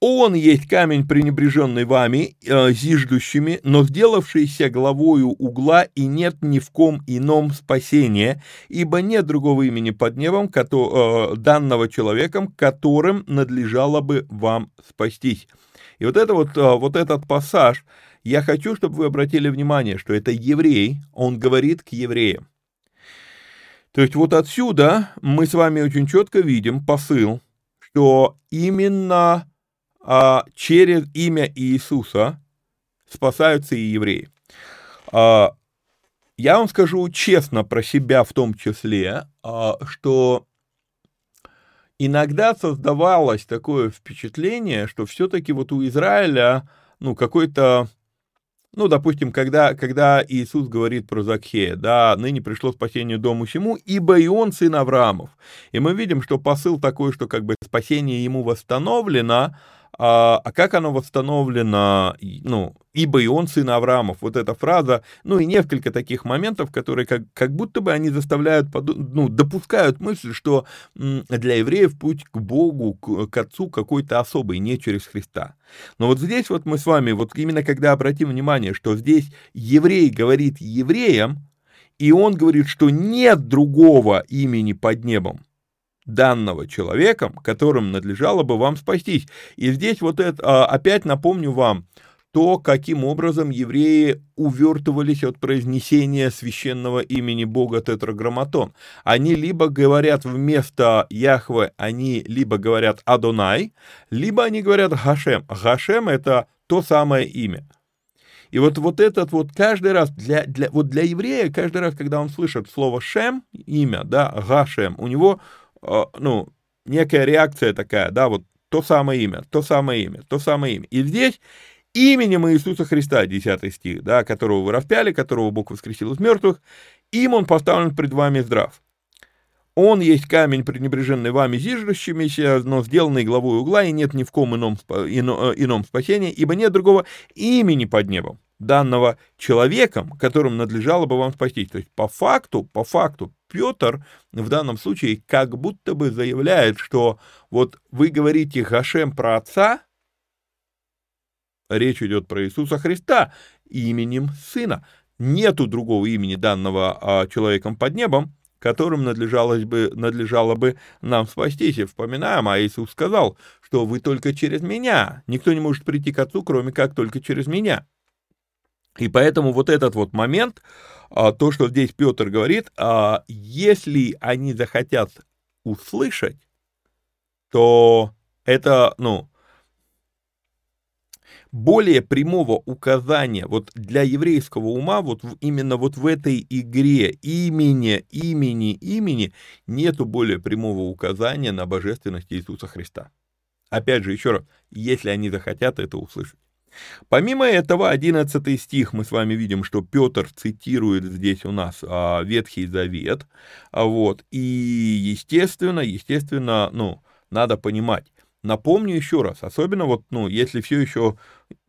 A: Он есть камень, пренебреженный вами, э, зиждущими, но сделавшийся главою угла, и нет ни в ком ином спасения, ибо нет другого имени под небом, кото, э, данного человеком, которым надлежало бы вам спастись. И вот, это вот, э, вот этот пассаж, я хочу, чтобы вы обратили внимание, что это еврей, он говорит к евреям. То есть вот отсюда мы с вами очень четко видим посыл, что именно а, через имя Иисуса спасаются и евреи. А, я вам скажу честно про себя в том числе, а, что иногда создавалось такое впечатление, что все-таки вот у Израиля, ну, какой-то, ну, допустим, когда, когда Иисус говорит про Закхея, да, ныне пришло спасение дому всему, ибо и он сын Авраамов. И мы видим, что посыл такой, что как бы спасение ему восстановлено, а, а как оно восстановлено, ну, ибо и он сын Авраамов, вот эта фраза, ну и несколько таких моментов, которые как, как будто бы они заставляют, ну, допускают мысль, что для евреев путь к Богу, к, к Отцу какой-то особый, не через Христа. Но вот здесь вот мы с вами, вот именно когда обратим внимание, что здесь еврей говорит евреям, и он говорит, что нет другого имени под небом, данного человеком, которым надлежало бы вам спастись. И здесь вот это, а, опять напомню вам, то, каким образом евреи увертывались от произнесения священного имени Бога Тетраграмматон. Они либо говорят вместо Яхве, они либо говорят Адонай, либо они говорят Гашем. Гашем — это то самое имя. И вот, вот этот вот каждый раз, для, для, вот для еврея, каждый раз, когда он слышит слово Шем, имя, да, Гашем, у него ну, некая реакция такая, да, вот то самое имя, то самое имя, то самое имя. И здесь именем Иисуса Христа, 10 стих, да, которого вы распяли, которого Бог воскресил из мертвых, им он поставлен пред вами здрав. Он есть камень, пренебреженный вами зиждущимися, но сделанный главой угла, и нет ни в ком ином, ино, ином спасения, ибо нет другого имени под небом, данного человеком, которым надлежало бы вам спастись. То есть по факту, по факту, Петр в данном случае как будто бы заявляет, что вот вы говорите Гашем про отца, речь идет про Иисуса Христа именем Сына. Нету другого имени данного а, человеком под небом, которым надлежалось бы, надлежало бы нам спастись. И вспоминаем, а Иисус сказал, что вы только через меня. Никто не может прийти к Отцу, кроме как только через меня. И поэтому вот этот вот момент, а, то, что здесь Петр говорит, а, если они захотят услышать, то это, ну, более прямого указания вот для еврейского ума вот именно вот в этой игре имени, имени, имени нету более прямого указания на божественность Иисуса Христа. Опять же, еще раз, если они захотят это услышать. Помимо этого, 11 стих мы с вами видим, что Петр цитирует здесь у нас а, Ветхий Завет, а, вот, и естественно, естественно, ну, надо понимать, Напомню еще раз, особенно вот, ну, если все еще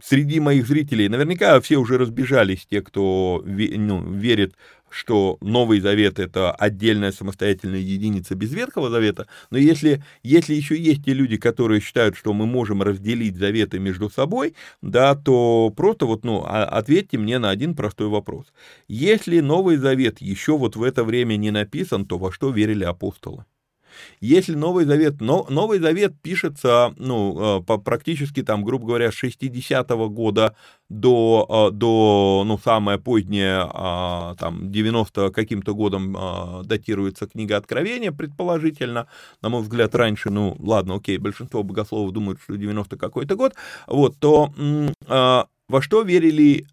A: среди моих зрителей, наверняка все уже разбежались, те, кто ну, верит, что Новый Завет — это отдельная самостоятельная единица без Ветхого Завета, но если, если еще есть те люди, которые считают, что мы можем разделить заветы между собой, да, то просто вот, ну, а, ответьте мне на один простой вопрос. Если Новый Завет еще вот в это время не написан, то во что верили апостолы? Если Новый Завет, но, Новый Завет пишется, ну, э, по, практически там, грубо говоря, с 60-го года до, э, до, ну, самое позднее, а, там, 90 каким-то годом а, датируется книга Откровения, предположительно, на мой взгляд, раньше, ну, ладно, окей, большинство богословов думают, что 90 какой-то год, вот, то а, во что верили,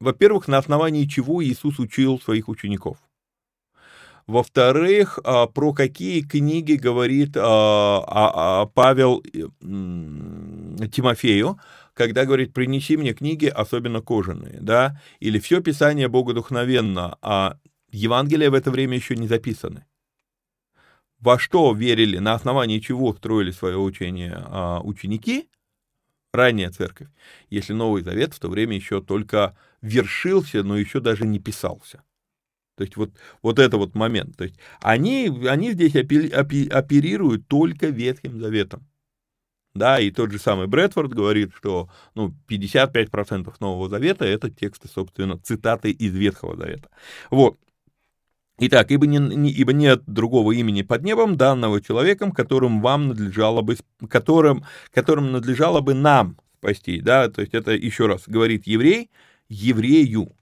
A: во-первых, на основании чего Иисус учил своих учеников? Во-вторых, а, про какие книги говорит а, а, Павел Тимофею, когда говорит, принеси мне книги, особенно кожаные, да, или все Писание богодухновенно, а Евангелия в это время еще не записаны. Во что верили, на основании чего строили свое учение ученики, ранняя церковь, если Новый Завет в то время еще только вершился, но еще даже не писался. То есть вот, вот это вот момент. То есть они, они здесь оперируют только Ветхим Заветом. Да, и тот же самый Брэдфорд говорит, что ну, 55% Нового Завета — это тексты, собственно, цитаты из Ветхого Завета. Вот. Итак, ибо, не, не, ибо нет другого имени под небом, данного человеком, которым вам надлежало бы, которым, которым надлежало бы нам спасти, да, то есть это еще раз говорит еврей, еврею,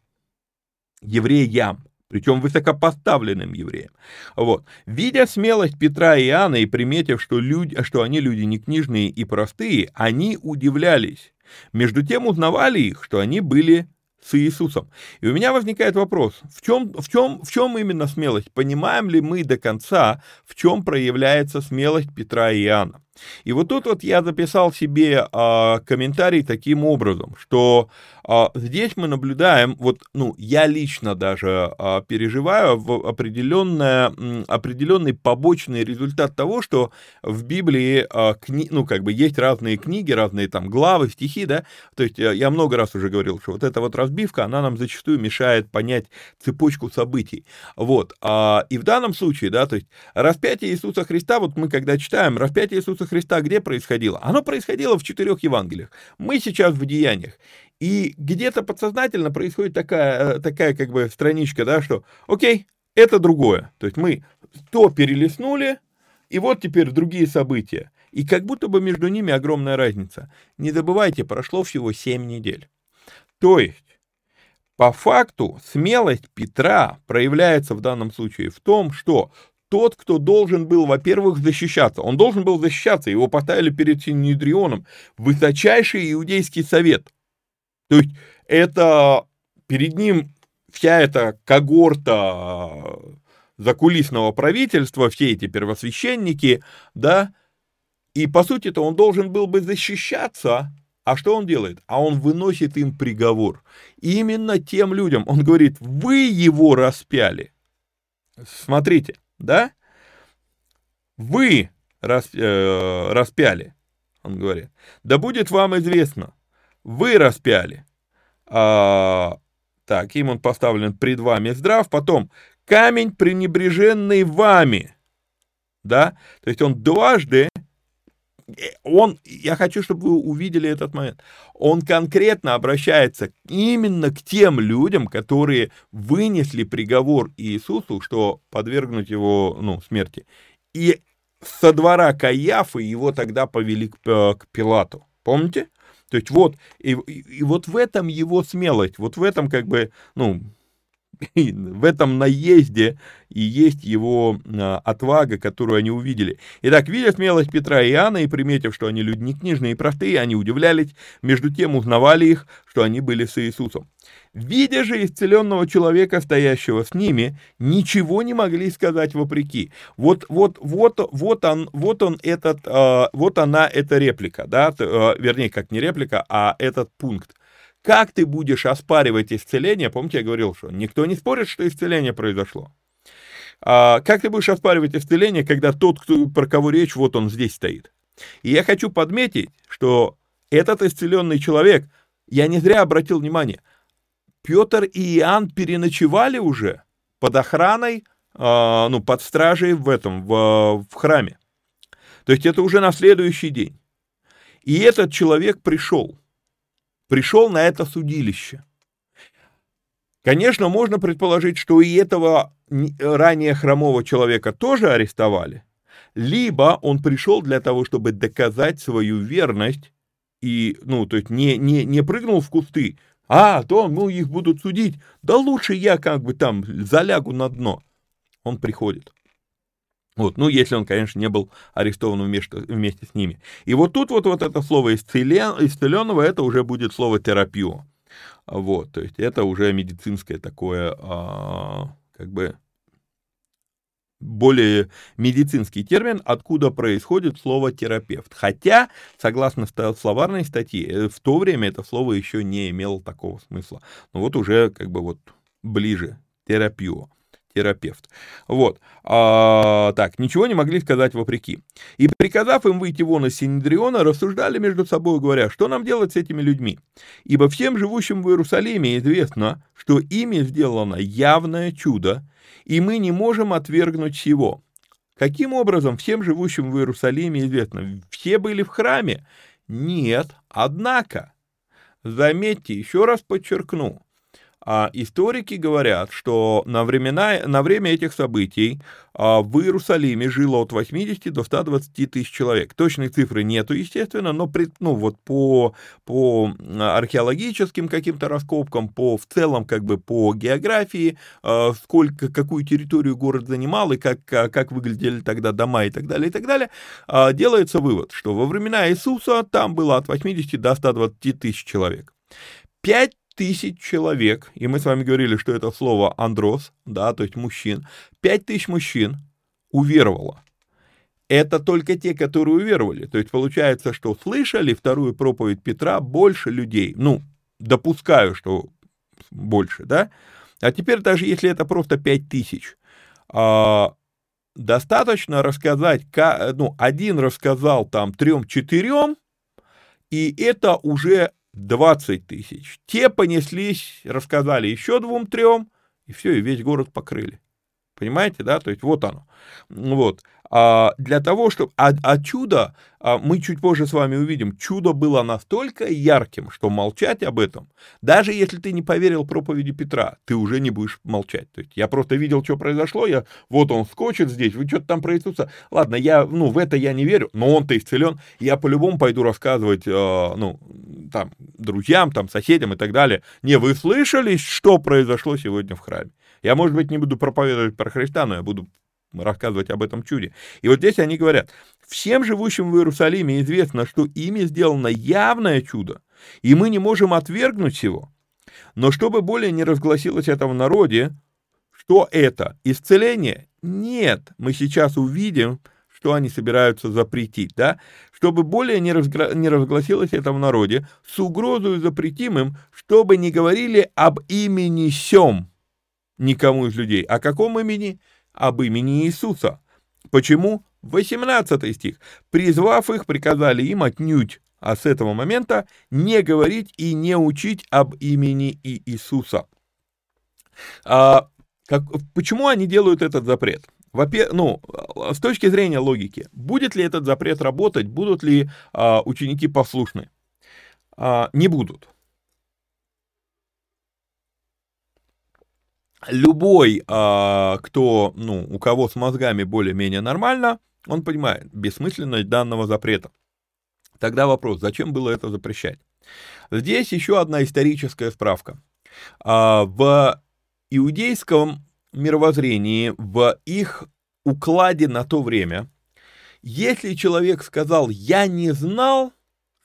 A: евреям, причем высокопоставленным евреям. Вот. Видя смелость Петра и Иоанна и приметив, что, люди, что они люди не книжные и простые, они удивлялись. Между тем узнавали их, что они были с Иисусом. И у меня возникает вопрос, в чем, в чем, в чем именно смелость? Понимаем ли мы до конца, в чем проявляется смелость Петра и Иоанна? И вот тут вот я записал себе а, комментарий таким образом, что а, здесь мы наблюдаем, вот, ну, я лично даже а, переживаю в определенное, определенный побочный результат того, что в Библии, а, кни, ну, как бы есть разные книги, разные там главы, стихи, да, то есть я, я много раз уже говорил, что вот эта вот разбивка, она нам зачастую мешает понять цепочку событий, вот, а, и в данном случае, да, то есть распятие Иисуса Христа, вот мы когда читаем, распятие Иисуса Иисуса Христа где происходило? Оно происходило в четырех Евангелиях. Мы сейчас в деяниях. И где-то подсознательно происходит такая, э, такая как бы страничка, да, что окей, это другое. То есть мы то перелистнули, и вот теперь другие события. И как будто бы между ними огромная разница. Не забывайте, прошло всего 7 недель. То есть, по факту, смелость Петра проявляется в данном случае в том, что тот, кто должен был, во-первых, защищаться. Он должен был защищаться, его поставили перед Синедрионом, высочайший иудейский совет. То есть это перед ним вся эта когорта закулисного правительства, все эти первосвященники, да, и по сути-то он должен был бы защищаться А что он делает? А он выносит им приговор. Именно тем людям. Он говорит, вы его распяли. Смотрите, да? Вы рас, э, распяли, он говорит. Да будет вам известно, вы распяли. А, так, им он поставлен пред вами здрав. Потом, камень, пренебреженный вами. Да? То есть он дважды он, я хочу, чтобы вы увидели этот момент, он конкретно обращается именно к тем людям, которые вынесли приговор Иисусу, что подвергнуть его ну, смерти. И со двора Каяфы его тогда повели к, э, к Пилату. Помните? То есть вот, и, и, и вот в этом его смелость, вот в этом как бы, ну, *laughs* в этом наезде и есть его а, отвага, которую они увидели. Итак, видя смелость Петра и Иоанна и приметив, что они люди не книжные и простые, они удивлялись, между тем узнавали их, что они были с Иисусом. Видя же исцеленного человека, стоящего с ними, ничего не могли сказать вопреки. Вот, вот, вот, вот он, вот он этот, э, вот она эта реплика, да, э, вернее, как не реплика, а этот пункт. Как ты будешь оспаривать исцеление? Помните, я говорил, что никто не спорит, что исцеление произошло. А, как ты будешь оспаривать исцеление, когда тот, кто, про кого речь, вот он здесь стоит? И я хочу подметить, что этот исцеленный человек, я не зря обратил внимание, Петр и Иоанн переночевали уже под охраной, а, ну, под стражей в этом, в, в храме. То есть это уже на следующий день. И этот человек пришел пришел на это судилище. Конечно, можно предположить, что и этого ранее хромого человека тоже арестовали, либо он пришел для того, чтобы доказать свою верность и, ну, то есть не, не, не прыгнул в кусты, а, то, ну, их будут судить, да лучше я как бы там залягу на дно. Он приходит. Вот, ну, если он, конечно, не был арестован вместе, вместе с ними. И вот тут вот, вот это слово исцелен, исцеленного, это уже будет слово терапию. Вот, то есть это уже медицинское такое, а, как бы, более медицинский термин, откуда происходит слово терапевт. Хотя, согласно словарной статье, э, в то время это слово еще не имело такого смысла. Но вот уже как бы вот ближе терапию терапевт. Вот. А, так, ничего не могли сказать вопреки. И приказав им выйти вон из Синедриона, рассуждали между собой, говоря, что нам делать с этими людьми? Ибо всем живущим в Иерусалиме известно, что ими сделано явное чудо, и мы не можем отвергнуть его. Каким образом всем живущим в Иерусалиме известно? Все были в храме? Нет, однако, заметьте, еще раз подчеркну, а историки говорят, что на, времена, на время этих событий а, в Иерусалиме жило от 80 до 120 тысяч человек. Точной цифры нету, естественно, но при, ну, вот по, по археологическим каким-то раскопкам, по, в целом как бы по географии, а, сколько, какую территорию город занимал и как, как выглядели тогда дома и так далее, и так далее, а, делается вывод, что во времена Иисуса там было от 80 до 120 тысяч человек. 5 тысяч человек, и мы с вами говорили, что это слово андрос, да, то есть мужчин, пять тысяч мужчин уверовало. Это только те, которые уверовали. То есть получается, что слышали вторую проповедь Петра больше людей. Ну, допускаю, что больше, да? А теперь даже если это просто пять тысяч, а, достаточно рассказать, ну, один рассказал там трем-четырем, и это уже 20 тысяч. Те понеслись, рассказали еще двум-трем, и все, и весь город покрыли. Понимаете, да? То есть вот оно. Вот. А для того, чтобы... А, а чудо, мы чуть позже с вами увидим, чудо было настолько ярким, что молчать об этом, даже если ты не поверил проповеди Петра, ты уже не будешь молчать. То есть я просто видел, что произошло, я, вот он скочит здесь, вы что-то там про Иисуса. Ладно, я, ну, в это я не верю, но он-то исцелен, я по-любому пойду рассказывать, э, ну, там, друзьям, там, соседям и так далее. Не, вы слышали, что произошло сегодня в храме? Я, может быть, не буду проповедовать про Христа, но я буду рассказывать об этом чуде. И вот здесь они говорят, всем живущим в Иерусалиме известно, что ими сделано явное чудо, и мы не можем отвергнуть его. Но чтобы более не разгласилось это в народе, что это? Исцеление? Нет, мы сейчас увидим, что они собираются запретить, да, чтобы более не, разгра... не разгласилось это в народе, с угрозой запретим им, чтобы не говорили об имени сем никому из людей. О каком имени? Об имени Иисуса. Почему? 18 стих. «Призвав их, приказали им отнюдь, а с этого момента не говорить и не учить об имени Иисуса». А, как, почему они делают этот запрет? Во-первых, ну, с точки зрения логики, будет ли этот запрет работать, будут ли а, ученики послушны? А, не будут. Любой, а, кто, ну, у кого с мозгами более-менее нормально, он понимает бессмысленность данного запрета. Тогда вопрос, зачем было это запрещать? Здесь еще одна историческая справка. А, в иудейском мировоззрении, в их укладе на то время, если человек сказал «я не знал»,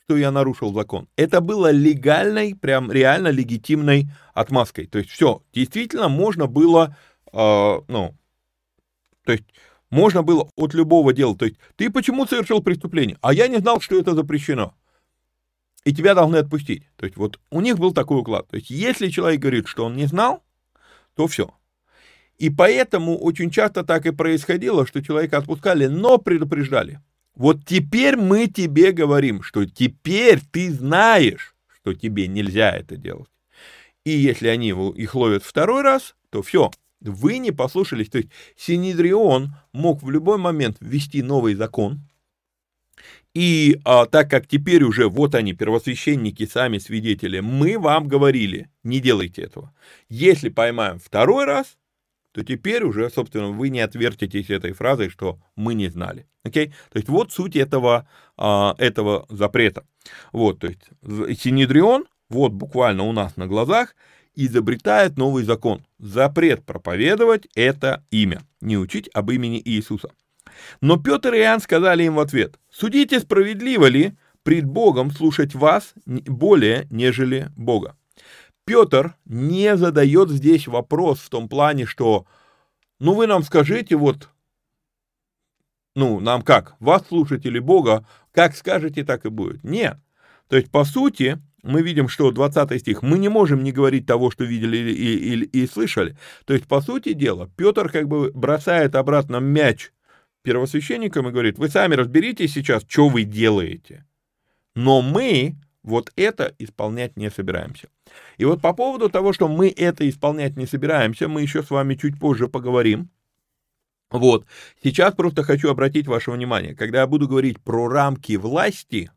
A: что я нарушил закон, это было легальной, прям реально легитимной отмазкой. То есть все, действительно можно было, э, ну, то есть можно было от любого дела. То есть ты почему совершил преступление? А я не знал, что это запрещено. И тебя должны отпустить. То есть вот у них был такой уклад. То есть если человек говорит, что он не знал, то все. И поэтому очень часто так и происходило, что человека отпускали, но предупреждали. Вот теперь мы тебе говорим, что теперь ты знаешь, что тебе нельзя это делать. И если они их ловят второй раз, то все, вы не послушались. То есть Синедрион мог в любой момент ввести новый закон, и а, так как теперь уже вот они, первосвященники, сами свидетели, мы вам говорили, не делайте этого. Если поймаем второй раз, то теперь уже, собственно, вы не отвертитесь этой фразой, что мы не знали. Окей? То есть вот суть этого, а, этого запрета. Вот, то есть Синедрион, вот буквально у нас на глазах, изобретает новый закон. Запрет проповедовать это имя, не учить об имени Иисуса. Но Петр и Иоанн сказали им в ответ, «Судите, справедливо ли пред Богом слушать вас более, нежели Бога?» Петр не задает здесь вопрос в том плане, что, ну вы нам скажите, вот, ну, нам как, вас слушать или Бога, как скажете, так и будет. Нет. То есть, по сути, мы видим, что 20 стих, мы не можем не говорить того, что видели и, и, и, и слышали. То есть, по сути дела, Петр как бы бросает обратно мяч первосвященникам и говорит, вы сами разберитесь сейчас, что вы делаете. Но мы вот это исполнять не собираемся. И вот по поводу того, что мы это исполнять не собираемся, мы еще с вами чуть позже поговорим. Вот. Сейчас просто хочу обратить ваше внимание, когда я буду говорить про рамки власти,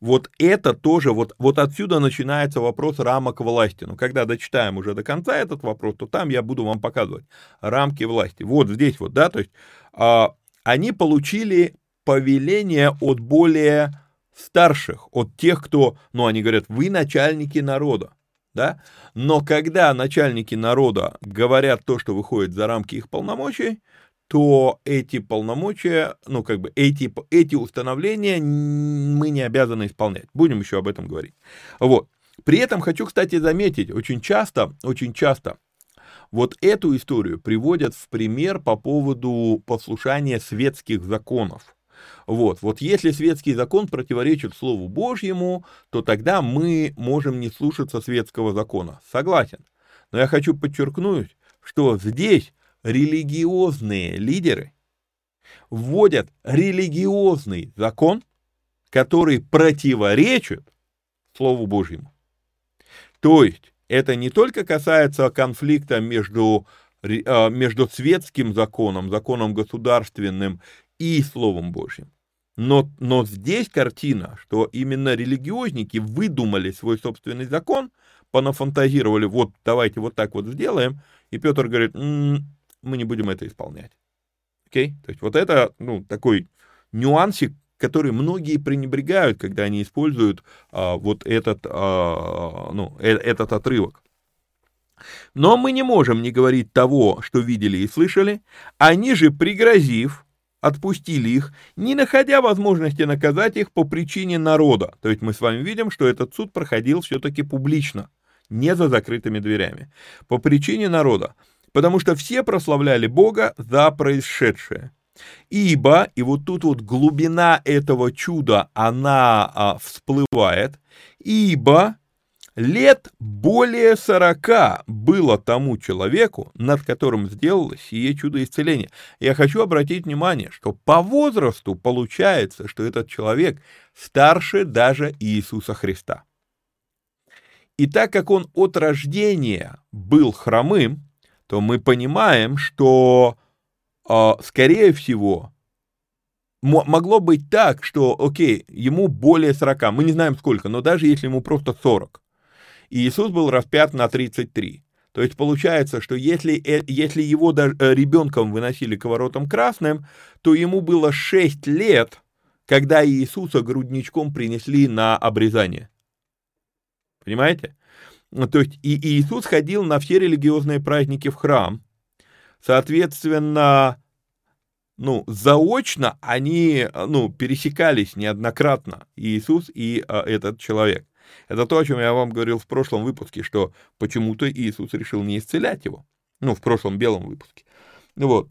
A: вот это тоже, вот, вот отсюда начинается вопрос рамок власти. Но когда дочитаем уже до конца этот вопрос, то там я буду вам показывать рамки власти. Вот здесь вот, да, то есть а, они получили повеление от более старших, от тех, кто, ну, они говорят, вы начальники народа, да, но когда начальники народа говорят то, что выходит за рамки их полномочий, то эти полномочия, ну, как бы эти, эти установления мы не обязаны исполнять. Будем еще об этом говорить. Вот. При этом хочу, кстати, заметить, очень часто, очень часто вот эту историю приводят в пример по поводу послушания светских законов. Вот, вот если светский закон противоречит Слову Божьему, то тогда мы можем не слушаться светского закона. Согласен. Но я хочу подчеркнуть, что здесь религиозные лидеры вводят религиозный закон, который противоречит Слову Божьему. То есть это не только касается конфликта между, а, между светским законом, законом государственным и Словом Божьим. Но, но здесь картина, что именно религиозники выдумали свой собственный закон, понафантазировали, вот давайте вот так вот сделаем, и Петр говорит, м-м, мы не будем это исполнять. Окей? То есть вот это, ну, такой нюансик, который многие пренебрегают, когда они используют а, вот этот, а, ну, э, этот отрывок. Но мы не можем не говорить того, что видели и слышали, они же, пригрозив, отпустили их, не находя возможности наказать их по причине народа. То есть мы с вами видим, что этот суд проходил все-таки публично, не за закрытыми дверями, по причине народа потому что все прославляли Бога за происшедшее. Ибо, и вот тут вот глубина этого чуда, она а, всплывает, ибо лет более сорока было тому человеку, над которым сделалось сие чудо исцеления. Я хочу обратить внимание, что по возрасту получается, что этот человек старше даже Иисуса Христа. И так как он от рождения был хромым, то мы понимаем, что, э, скорее всего, могло быть так, что, окей, ему более 40, мы не знаем сколько, но даже если ему просто 40, и Иисус был распят на 33, то есть получается, что если, э, если его э, ребенком выносили к воротам красным, то ему было 6 лет, когда Иисуса грудничком принесли на обрезание. Понимаете? То есть и Иисус ходил на все религиозные праздники в храм. Соответственно, ну, заочно они, ну, пересекались неоднократно, Иисус и а, этот человек. Это то, о чем я вам говорил в прошлом выпуске, что почему-то Иисус решил не исцелять его. Ну, в прошлом белом выпуске. Вот.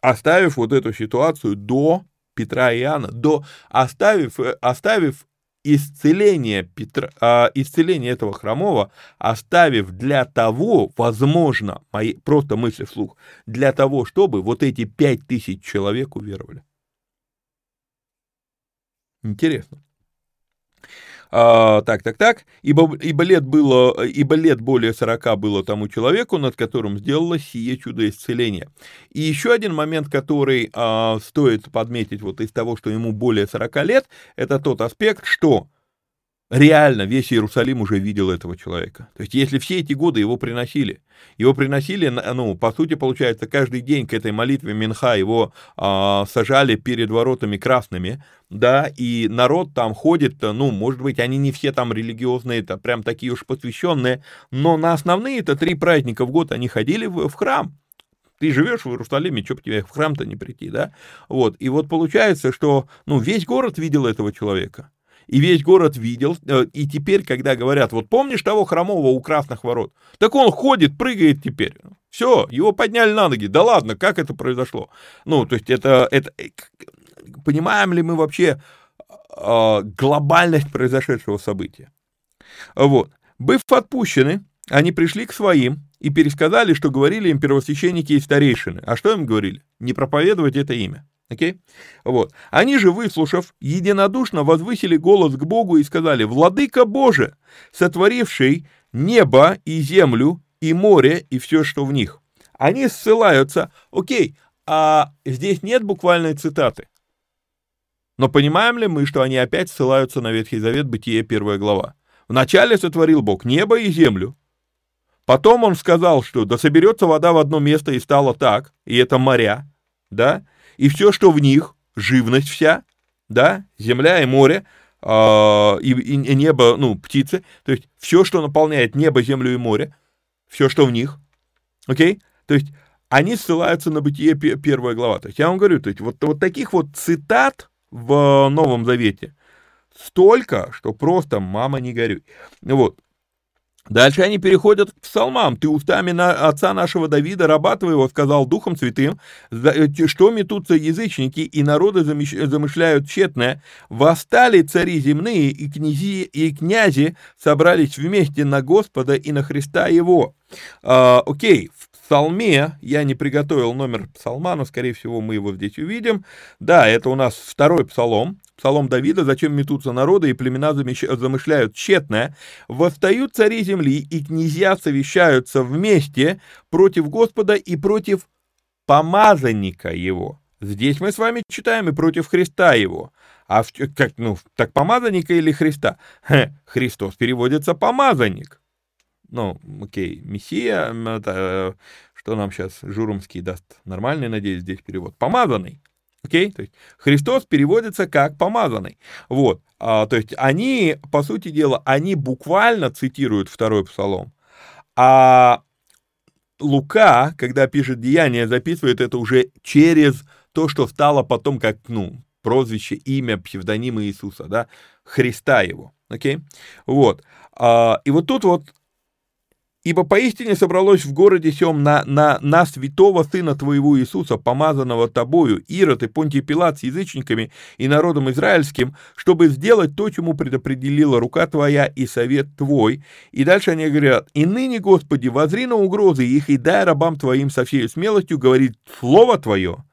A: Оставив вот эту ситуацию до Петра и Иоанна, до, оставив, э, оставив исцеление, Петра, а, исцеление этого хромого, оставив для того, возможно, мои, просто мысли вслух, для того, чтобы вот эти пять тысяч человек уверовали. Интересно. А, так, так, так. Ибо, ибо, лет было, ибо лет более 40 было тому человеку, над которым сделалось сие чудо исцеления. И еще один момент, который а, стоит подметить вот из того, что ему более 40 лет, это тот аспект, что реально весь Иерусалим уже видел этого человека. То есть, если все эти годы его приносили, его приносили, ну, по сути, получается, каждый день к этой молитве Минха его а, сажали перед воротами красными, да, и народ там ходит, ну, может быть, они не все там религиозные, это прям такие уж посвященные, но на основные это три праздника в год они ходили в, в храм, ты живешь в Иерусалиме, что бы тебе в храм-то не прийти, да? Вот, и вот получается, что, ну, весь город видел этого человека и весь город видел. Э, и теперь, когда говорят, вот помнишь того хромого у красных ворот? Так он ходит, прыгает теперь. Все, его подняли на ноги. Да ладно, как это произошло? Ну, то есть это, это э, понимаем ли мы вообще э, глобальность произошедшего события? Вот. Быв отпущены, они пришли к своим и пересказали, что говорили им первосвященники и старейшины. А что им говорили? Не проповедовать это имя. Окей? Вот. Они же, выслушав, единодушно возвысили голос к Богу и сказали, «Владыка Боже, сотворивший небо и землю, и море, и все, что в них». Они ссылаются, окей, а здесь нет буквальной цитаты. Но понимаем ли мы, что они опять ссылаются на Ветхий Завет, Бытие, первая глава? Вначале сотворил Бог небо и землю. Потом он сказал, что да соберется вода в одно место и стало так, и это моря, да? И все, что в них, живность вся, да, земля и море, э, и, и небо, ну, птицы, то есть все, что наполняет небо, землю и море, все, что в них, окей, то есть они ссылаются на бытие первая глава. То есть я вам говорю, то есть вот, вот таких вот цитат в Новом Завете столько, что просто мама не горюй. Вот. Дальше они переходят к псалмам. «Ты устами на отца нашего Давида, раба твоего, сказал Духом Святым, э, что метутся язычники, и народы замышляют тщетное. Восстали цари земные, и князи, и князи собрались вместе на Господа и на Христа его». А, окей, псалме, я не приготовил номер псалма, но, скорее всего, мы его здесь увидим. Да, это у нас второй псалом, Псалом Давида, зачем метутся народы и племена замышляют тщетное, восстают цари земли и князья совещаются вместе против Господа и против помазанника его. Здесь мы с вами читаем и против Христа его. А в, как, ну, так помазанника или Христа? Хе, Христос переводится помазанник. Ну, окей, Мессия, это, э, что нам сейчас Журумский даст? Нормальный, надеюсь, здесь перевод. Помазанный. Окей? То есть Христос переводится как помазанный. Вот. А, то есть они, по сути дела, они буквально цитируют второй псалом. А Лука, когда пишет Деяния, записывает это уже через то, что стало потом как, ну, прозвище, имя, псевдоним Иисуса, да, Христа его, окей? Вот. А, и вот тут вот Ибо поистине собралось в городе сем на, на, на святого сына твоего Иисуса, помазанного тобою, Ирод и Понтий Пилат с язычниками и народом израильским, чтобы сделать то, чему предопределила рука твоя и совет твой. И дальше они говорят, и ныне, Господи, возри на угрозы их и дай рабам твоим со всей смелостью говорить слово твое,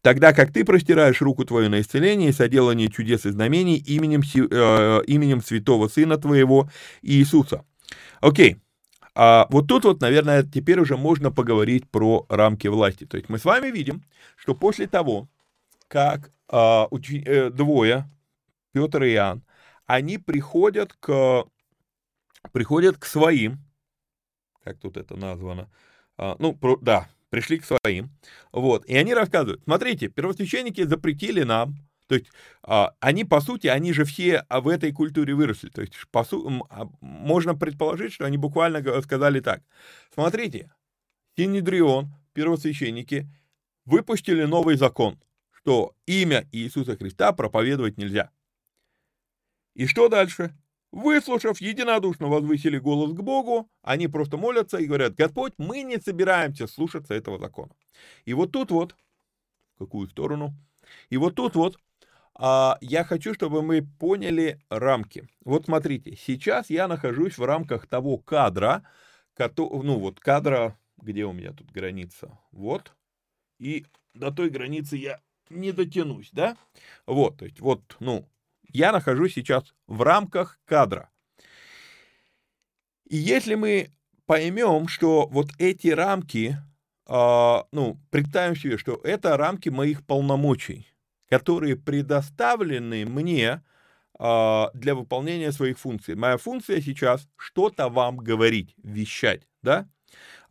A: тогда как ты простираешь руку твою на исцеление и соделание чудес и знамений именем, э, именем святого сына твоего Иисуса. Окей. Okay. А вот тут вот, наверное, теперь уже можно поговорить про рамки власти. То есть мы с вами видим, что после того, как а, учи, э, двое, Петр и Иоанн, они приходят к, приходят к своим, как тут это названо, а, ну, про, да, пришли к своим, вот, и они рассказывают, смотрите, первосвященники запретили нам то есть а, они, по сути, они же все в этой культуре выросли. То есть по су- а, можно предположить, что они буквально сказали так. Смотрите, Синедрион, первосвященники, выпустили новый закон, что имя Иисуса Христа проповедовать нельзя. И что дальше? Выслушав, единодушно возвысили голос к Богу, они просто молятся и говорят, Господь, мы не собираемся слушаться этого закона. И вот тут вот, в какую сторону? И вот тут вот а, я хочу, чтобы мы поняли рамки. Вот смотрите, сейчас я нахожусь в рамках того кадра, ну вот кадра, где у меня тут граница, вот, и до той границы я не дотянусь, да? Вот, то есть вот, ну, я нахожусь сейчас в рамках кадра. И если мы поймем, что вот эти рамки, э, ну, представим себе, что это рамки моих полномочий, которые предоставлены мне э, для выполнения своих функций. Моя функция сейчас что-то вам говорить, вещать, да?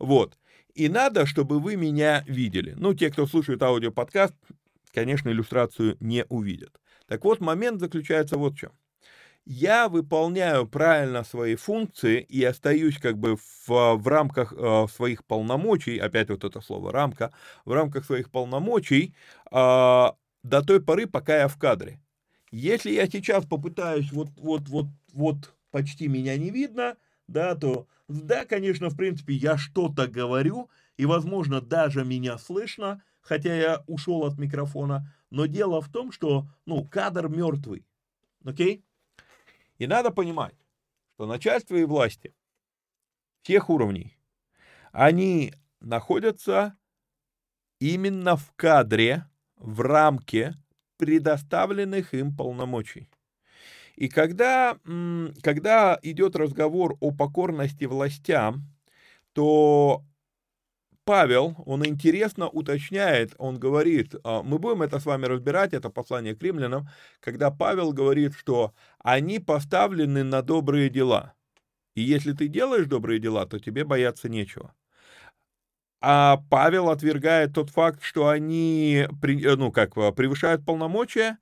A: Вот. И надо, чтобы вы меня видели. Ну, те, кто слушает аудиоподкаст, конечно, иллюстрацию не увидят. Так вот, момент заключается вот в чем. Я выполняю правильно свои функции и остаюсь как бы в, в рамках э, своих полномочий, опять вот это слово рамка, в рамках своих полномочий, э, до той поры, пока я в кадре. Если я сейчас попытаюсь вот, вот, вот, вот почти меня не видно, да, то, да, конечно, в принципе, я что-то говорю, и, возможно, даже меня слышно, хотя я ушел от микрофона, но дело в том, что, ну, кадр мертвый, окей? И надо понимать, что начальство и власти всех уровней, они находятся именно в кадре, в рамке предоставленных им полномочий. И когда, когда идет разговор о покорности властям, то Павел, он интересно уточняет, он говорит, а, мы будем это с вами разбирать, это послание к римлянам, когда Павел говорит, что они поставлены на добрые дела. И если ты делаешь добрые дела, то тебе бояться нечего. А Павел отвергает тот факт, что они, э, ну, как, э, превышают полномочия,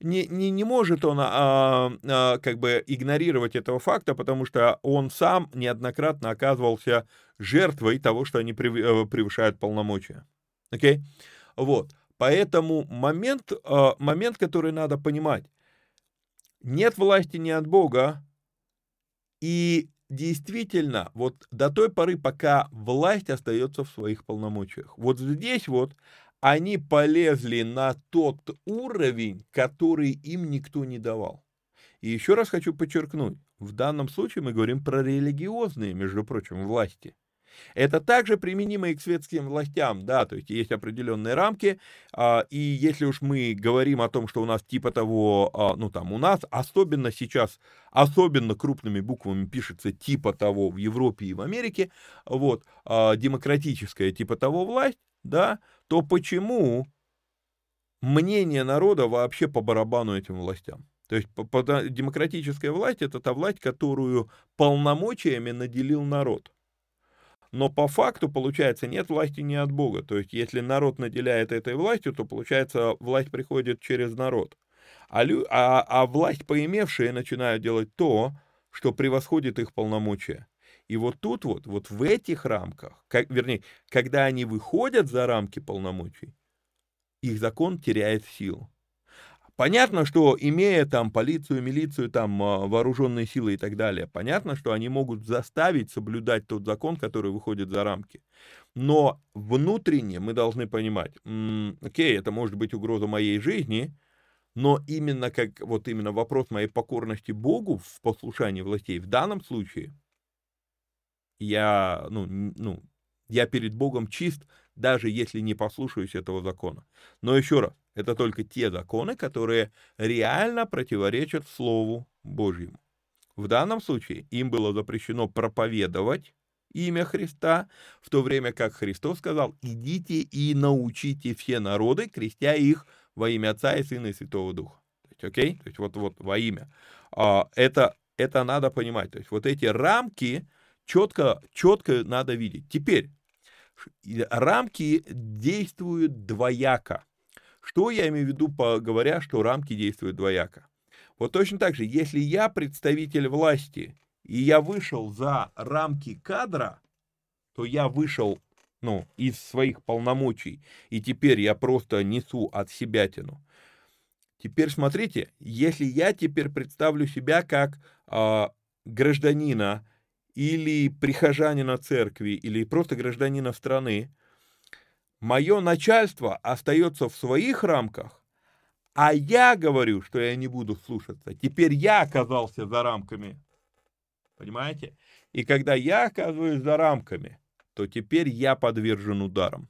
A: не, не, не может он а, а, как бы игнорировать этого факта, потому что он сам неоднократно оказывался жертвой того, что они э, превышают полномочия. Окей? Okay? Вот. Поэтому момент, момент, который надо понимать, нет власти не от Бога, и действительно, вот до той поры, пока власть остается в своих полномочиях. Вот здесь вот они полезли на тот уровень, который им никто не давал. И еще раз хочу подчеркнуть, в данном случае мы говорим про религиозные, между прочим, власти. Это также применимо и к светским властям, да, то есть есть определенные рамки, а, и если уж мы говорим о том, что у нас типа того, а, ну там у нас, особенно сейчас, особенно крупными буквами пишется типа того в Европе и в Америке, вот, а, демократическая типа того власть, да, то почему мнение народа вообще по барабану этим властям? То есть демократическая власть это та власть, которую полномочиями наделил народ но по факту, получается, нет власти не от Бога. То есть, если народ наделяет этой властью, то, получается, власть приходит через народ. А, лю, а, а власть поимевшие начинают делать то, что превосходит их полномочия. И вот тут вот, вот в этих рамках, как, вернее, когда они выходят за рамки полномочий, их закон теряет силу. Понятно, что имея там полицию, милицию, там а, вооруженные силы и так далее, понятно, что они могут заставить соблюдать тот закон, который выходит за рамки. Но внутренне мы должны понимать, окей, это может быть угроза моей жизни, но именно как вот именно вопрос моей покорности Богу в послушании властей в данном случае я ну ну я перед Богом чист, даже если не послушаюсь этого закона. Но еще раз, это только те законы, которые реально противоречат Слову Божьему. В данном случае им было запрещено проповедовать имя Христа, в то время как Христос сказал, идите и научите все народы, крестя их во имя Отца и Сына и Святого Духа. Окей? То есть вот, вот во имя. А, это, это надо понимать. То есть вот эти рамки четко, четко надо видеть. Теперь, рамки действуют двояко. Что я имею в виду, говоря, что рамки действуют двояко? Вот точно так же, если я представитель власти, и я вышел за рамки кадра, то я вышел ну, из своих полномочий, и теперь я просто несу от себя тяну. Теперь смотрите, если я теперь представлю себя как э, гражданина или прихожанина церкви, или просто гражданина страны, мое начальство остается в своих рамках, а я говорю, что я не буду слушаться. Теперь я оказался за рамками. Понимаете? И когда я оказываюсь за рамками, то теперь я подвержен ударам.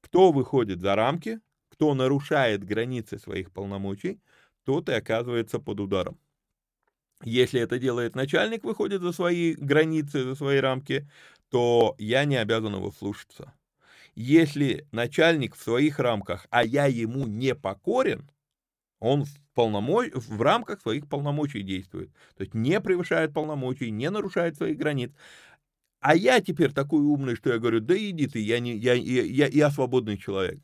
A: Кто выходит за рамки, кто нарушает границы своих полномочий, тот и оказывается под ударом. Если это делает начальник, выходит за свои границы, за свои рамки, то я не обязан его слушаться. Если начальник в своих рамках, а я ему не покорен, он в, полномоч... в рамках своих полномочий действует. То есть не превышает полномочий, не нарушает своих границ. А я теперь такой умный, что я говорю, да иди ты, я, не, я, я, я, я свободный человек.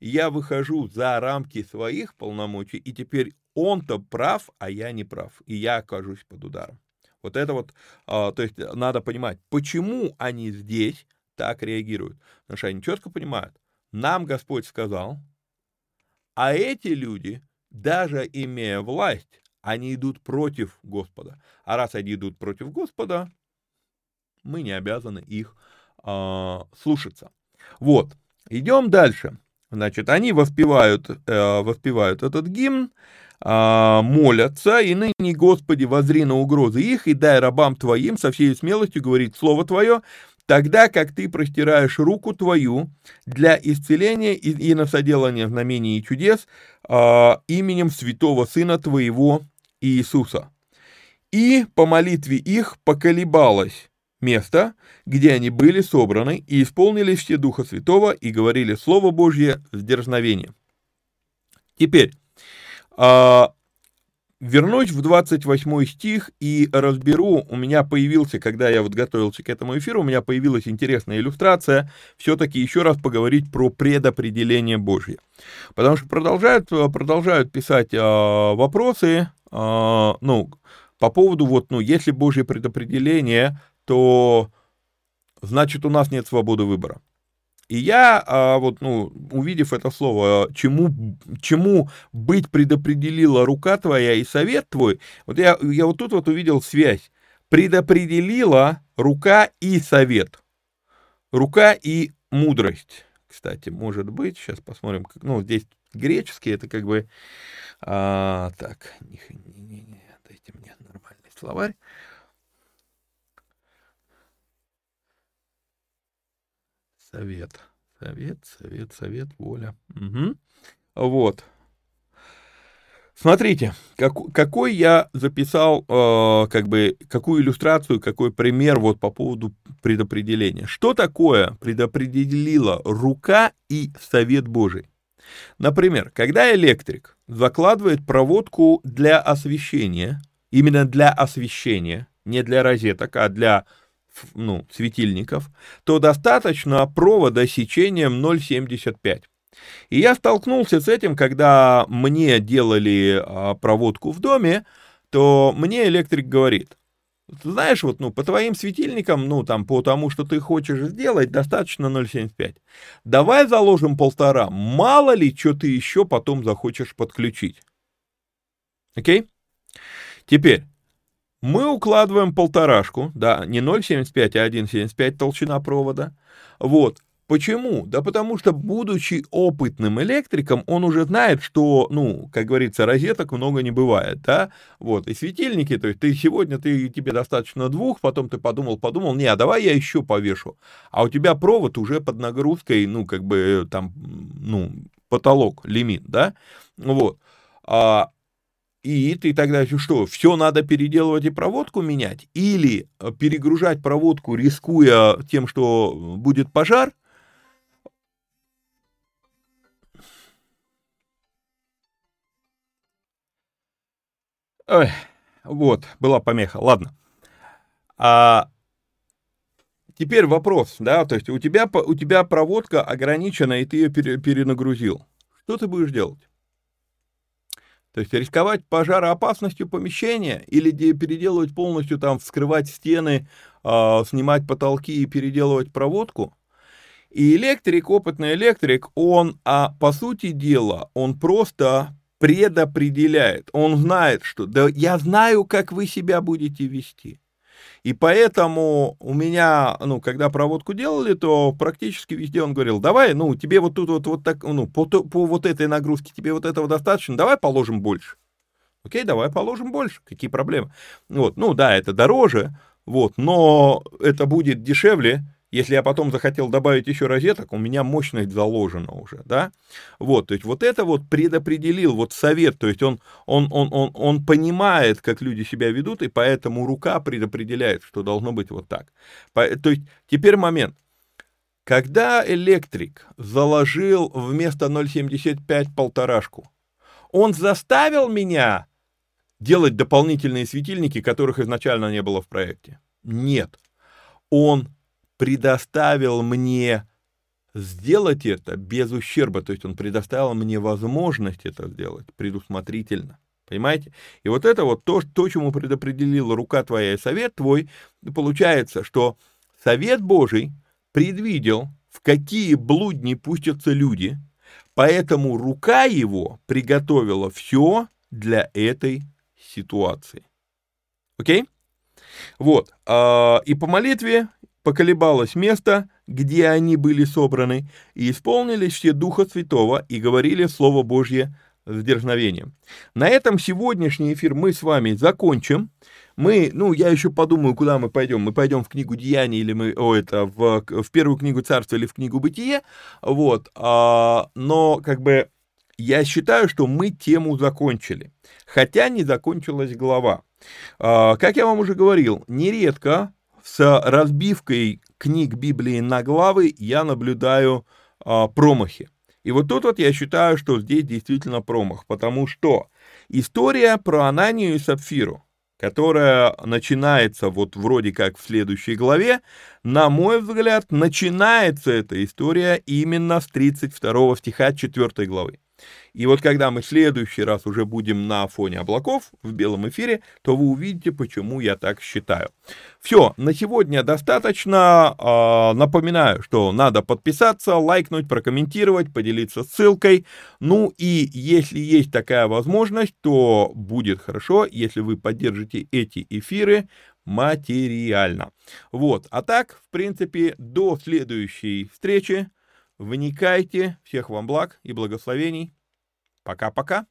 A: Я выхожу за рамки своих полномочий, и теперь он-то прав, а я не прав, и я окажусь под ударом. Вот это вот, а, то есть надо понимать, почему они здесь так реагируют. Потому что они четко понимают, нам Господь сказал, а эти люди, даже имея власть, они идут против Господа. А раз они идут против Господа, мы не обязаны их э, слушаться. Вот, идем дальше. Значит, они воспевают, э, воспевают этот гимн, а, молятся, и ныне, Господи, возри на угрозы их, и дай рабам Твоим со всей смелостью говорить Слово Твое, тогда как Ты простираешь руку Твою для исцеления и, и на соделание знамений и чудес а, именем святого Сына Твоего Иисуса. И по молитве их поколебалось место, где они были собраны, и исполнились все Духа Святого, и говорили Слово Божье с дерзновением. Теперь, вернусь в 28 стих и разберу, у меня появился, когда я вот готовился к этому эфиру, у меня появилась интересная иллюстрация, все-таки еще раз поговорить про предопределение Божье. Потому что продолжают, продолжают писать э, вопросы, э, ну, по поводу вот, ну, если Божье предопределение, то значит у нас нет свободы выбора. И я, а, вот, ну, увидев это слово, чему, чему быть предопределила рука твоя и совет твой, вот я, я вот тут вот увидел связь. Предопределила рука и совет. Рука и мудрость, кстати, может быть. Сейчас посмотрим. Ну, здесь греческий, это как бы... А, так, не, не, не, дайте мне нормальный словарь. Совет. Совет, совет, совет, воля. Угу. Вот. Смотрите, как, какой я записал, э, как бы, какую иллюстрацию, какой пример вот по поводу предопределения. Что такое предопределила рука и совет Божий? Например, когда электрик закладывает проводку для освещения, именно для освещения, не для розеток, а для ну, светильников, то достаточно провода сечением 0,75. И я столкнулся с этим, когда мне делали а, проводку в доме, то мне электрик говорит, знаешь, вот, ну, по твоим светильникам, ну, там, по тому, что ты хочешь сделать, достаточно 0,75. Давай заложим полтора. Мало ли, что ты еще потом захочешь подключить. Окей? Теперь, мы укладываем полторашку, да, не 0,75, а 1,75 толщина провода. Вот. Почему? Да потому что, будучи опытным электриком, он уже знает, что, ну, как говорится, розеток много не бывает, да, вот, и светильники, то есть ты сегодня, ты, тебе достаточно двух, потом ты подумал, подумал, не, а давай я еще повешу, а у тебя провод уже под нагрузкой, ну, как бы, там, ну, потолок, лимит, да, вот, а, и ты тогда что, все надо переделывать и проводку менять? Или перегружать проводку, рискуя тем, что будет пожар? Ой, вот, была помеха, ладно. А, теперь вопрос, да, то есть у тебя, у тебя проводка ограничена, и ты ее перенагрузил. Что ты будешь делать? То есть рисковать пожароопасностью помещения или переделывать полностью, там, вскрывать стены, э, снимать потолки и переделывать проводку. И электрик, опытный электрик, он, а по сути дела, он просто предопределяет. Он знает, что да я знаю, как вы себя будете вести. И поэтому у меня, ну, когда проводку делали, то практически везде он говорил, давай, ну, тебе вот тут вот, вот так, ну, по, по вот этой нагрузке тебе вот этого достаточно, давай положим больше. Окей, давай положим больше, какие проблемы. Вот, ну, да, это дороже, вот, но это будет дешевле, если я потом захотел добавить еще розеток, у меня мощность заложена уже, да? Вот, то есть вот это вот предопределил, вот совет, то есть он, он, он, он, он понимает, как люди себя ведут, и поэтому рука предопределяет, что должно быть вот так. То есть теперь момент. Когда электрик заложил вместо 0,75 полторашку, он заставил меня делать дополнительные светильники, которых изначально не было в проекте? Нет. Он предоставил мне сделать это без ущерба, то есть он предоставил мне возможность это сделать предусмотрительно. Понимаете? И вот это вот то, то, чему предопределила рука твоя и совет твой, получается, что совет Божий предвидел, в какие блудни пустятся люди, поэтому рука его приготовила все для этой ситуации. Окей? Вот. А, и по молитве поколебалось место, где они были собраны, и исполнились все Духа Святого и говорили Слово Божье с дерзновением. На этом сегодняшний эфир мы с вами закончим. Мы, ну, я еще подумаю, куда мы пойдем. Мы пойдем в книгу Деяний или мы, о, это, в, в первую книгу Царства или в книгу Бытие, вот, а, но, как бы, я считаю, что мы тему закончили, хотя не закончилась глава. А, как я вам уже говорил, нередко с разбивкой книг Библии на главы я наблюдаю а, промахи. И вот тут вот я считаю, что здесь действительно промах, потому что история про Ананию и Сапфиру, которая начинается вот вроде как в следующей главе, на мой взгляд, начинается эта история именно с 32 стиха 4 главы. И вот когда мы в следующий раз уже будем на фоне облаков в белом эфире, то вы увидите, почему я так считаю. Все, на сегодня достаточно. А, напоминаю, что надо подписаться, лайкнуть, прокомментировать, поделиться ссылкой. Ну и если есть такая возможность, то будет хорошо, если вы поддержите эти эфиры материально. Вот, а так, в принципе, до следующей встречи. Вникайте. Всех вам благ и благословений. Пока-пока.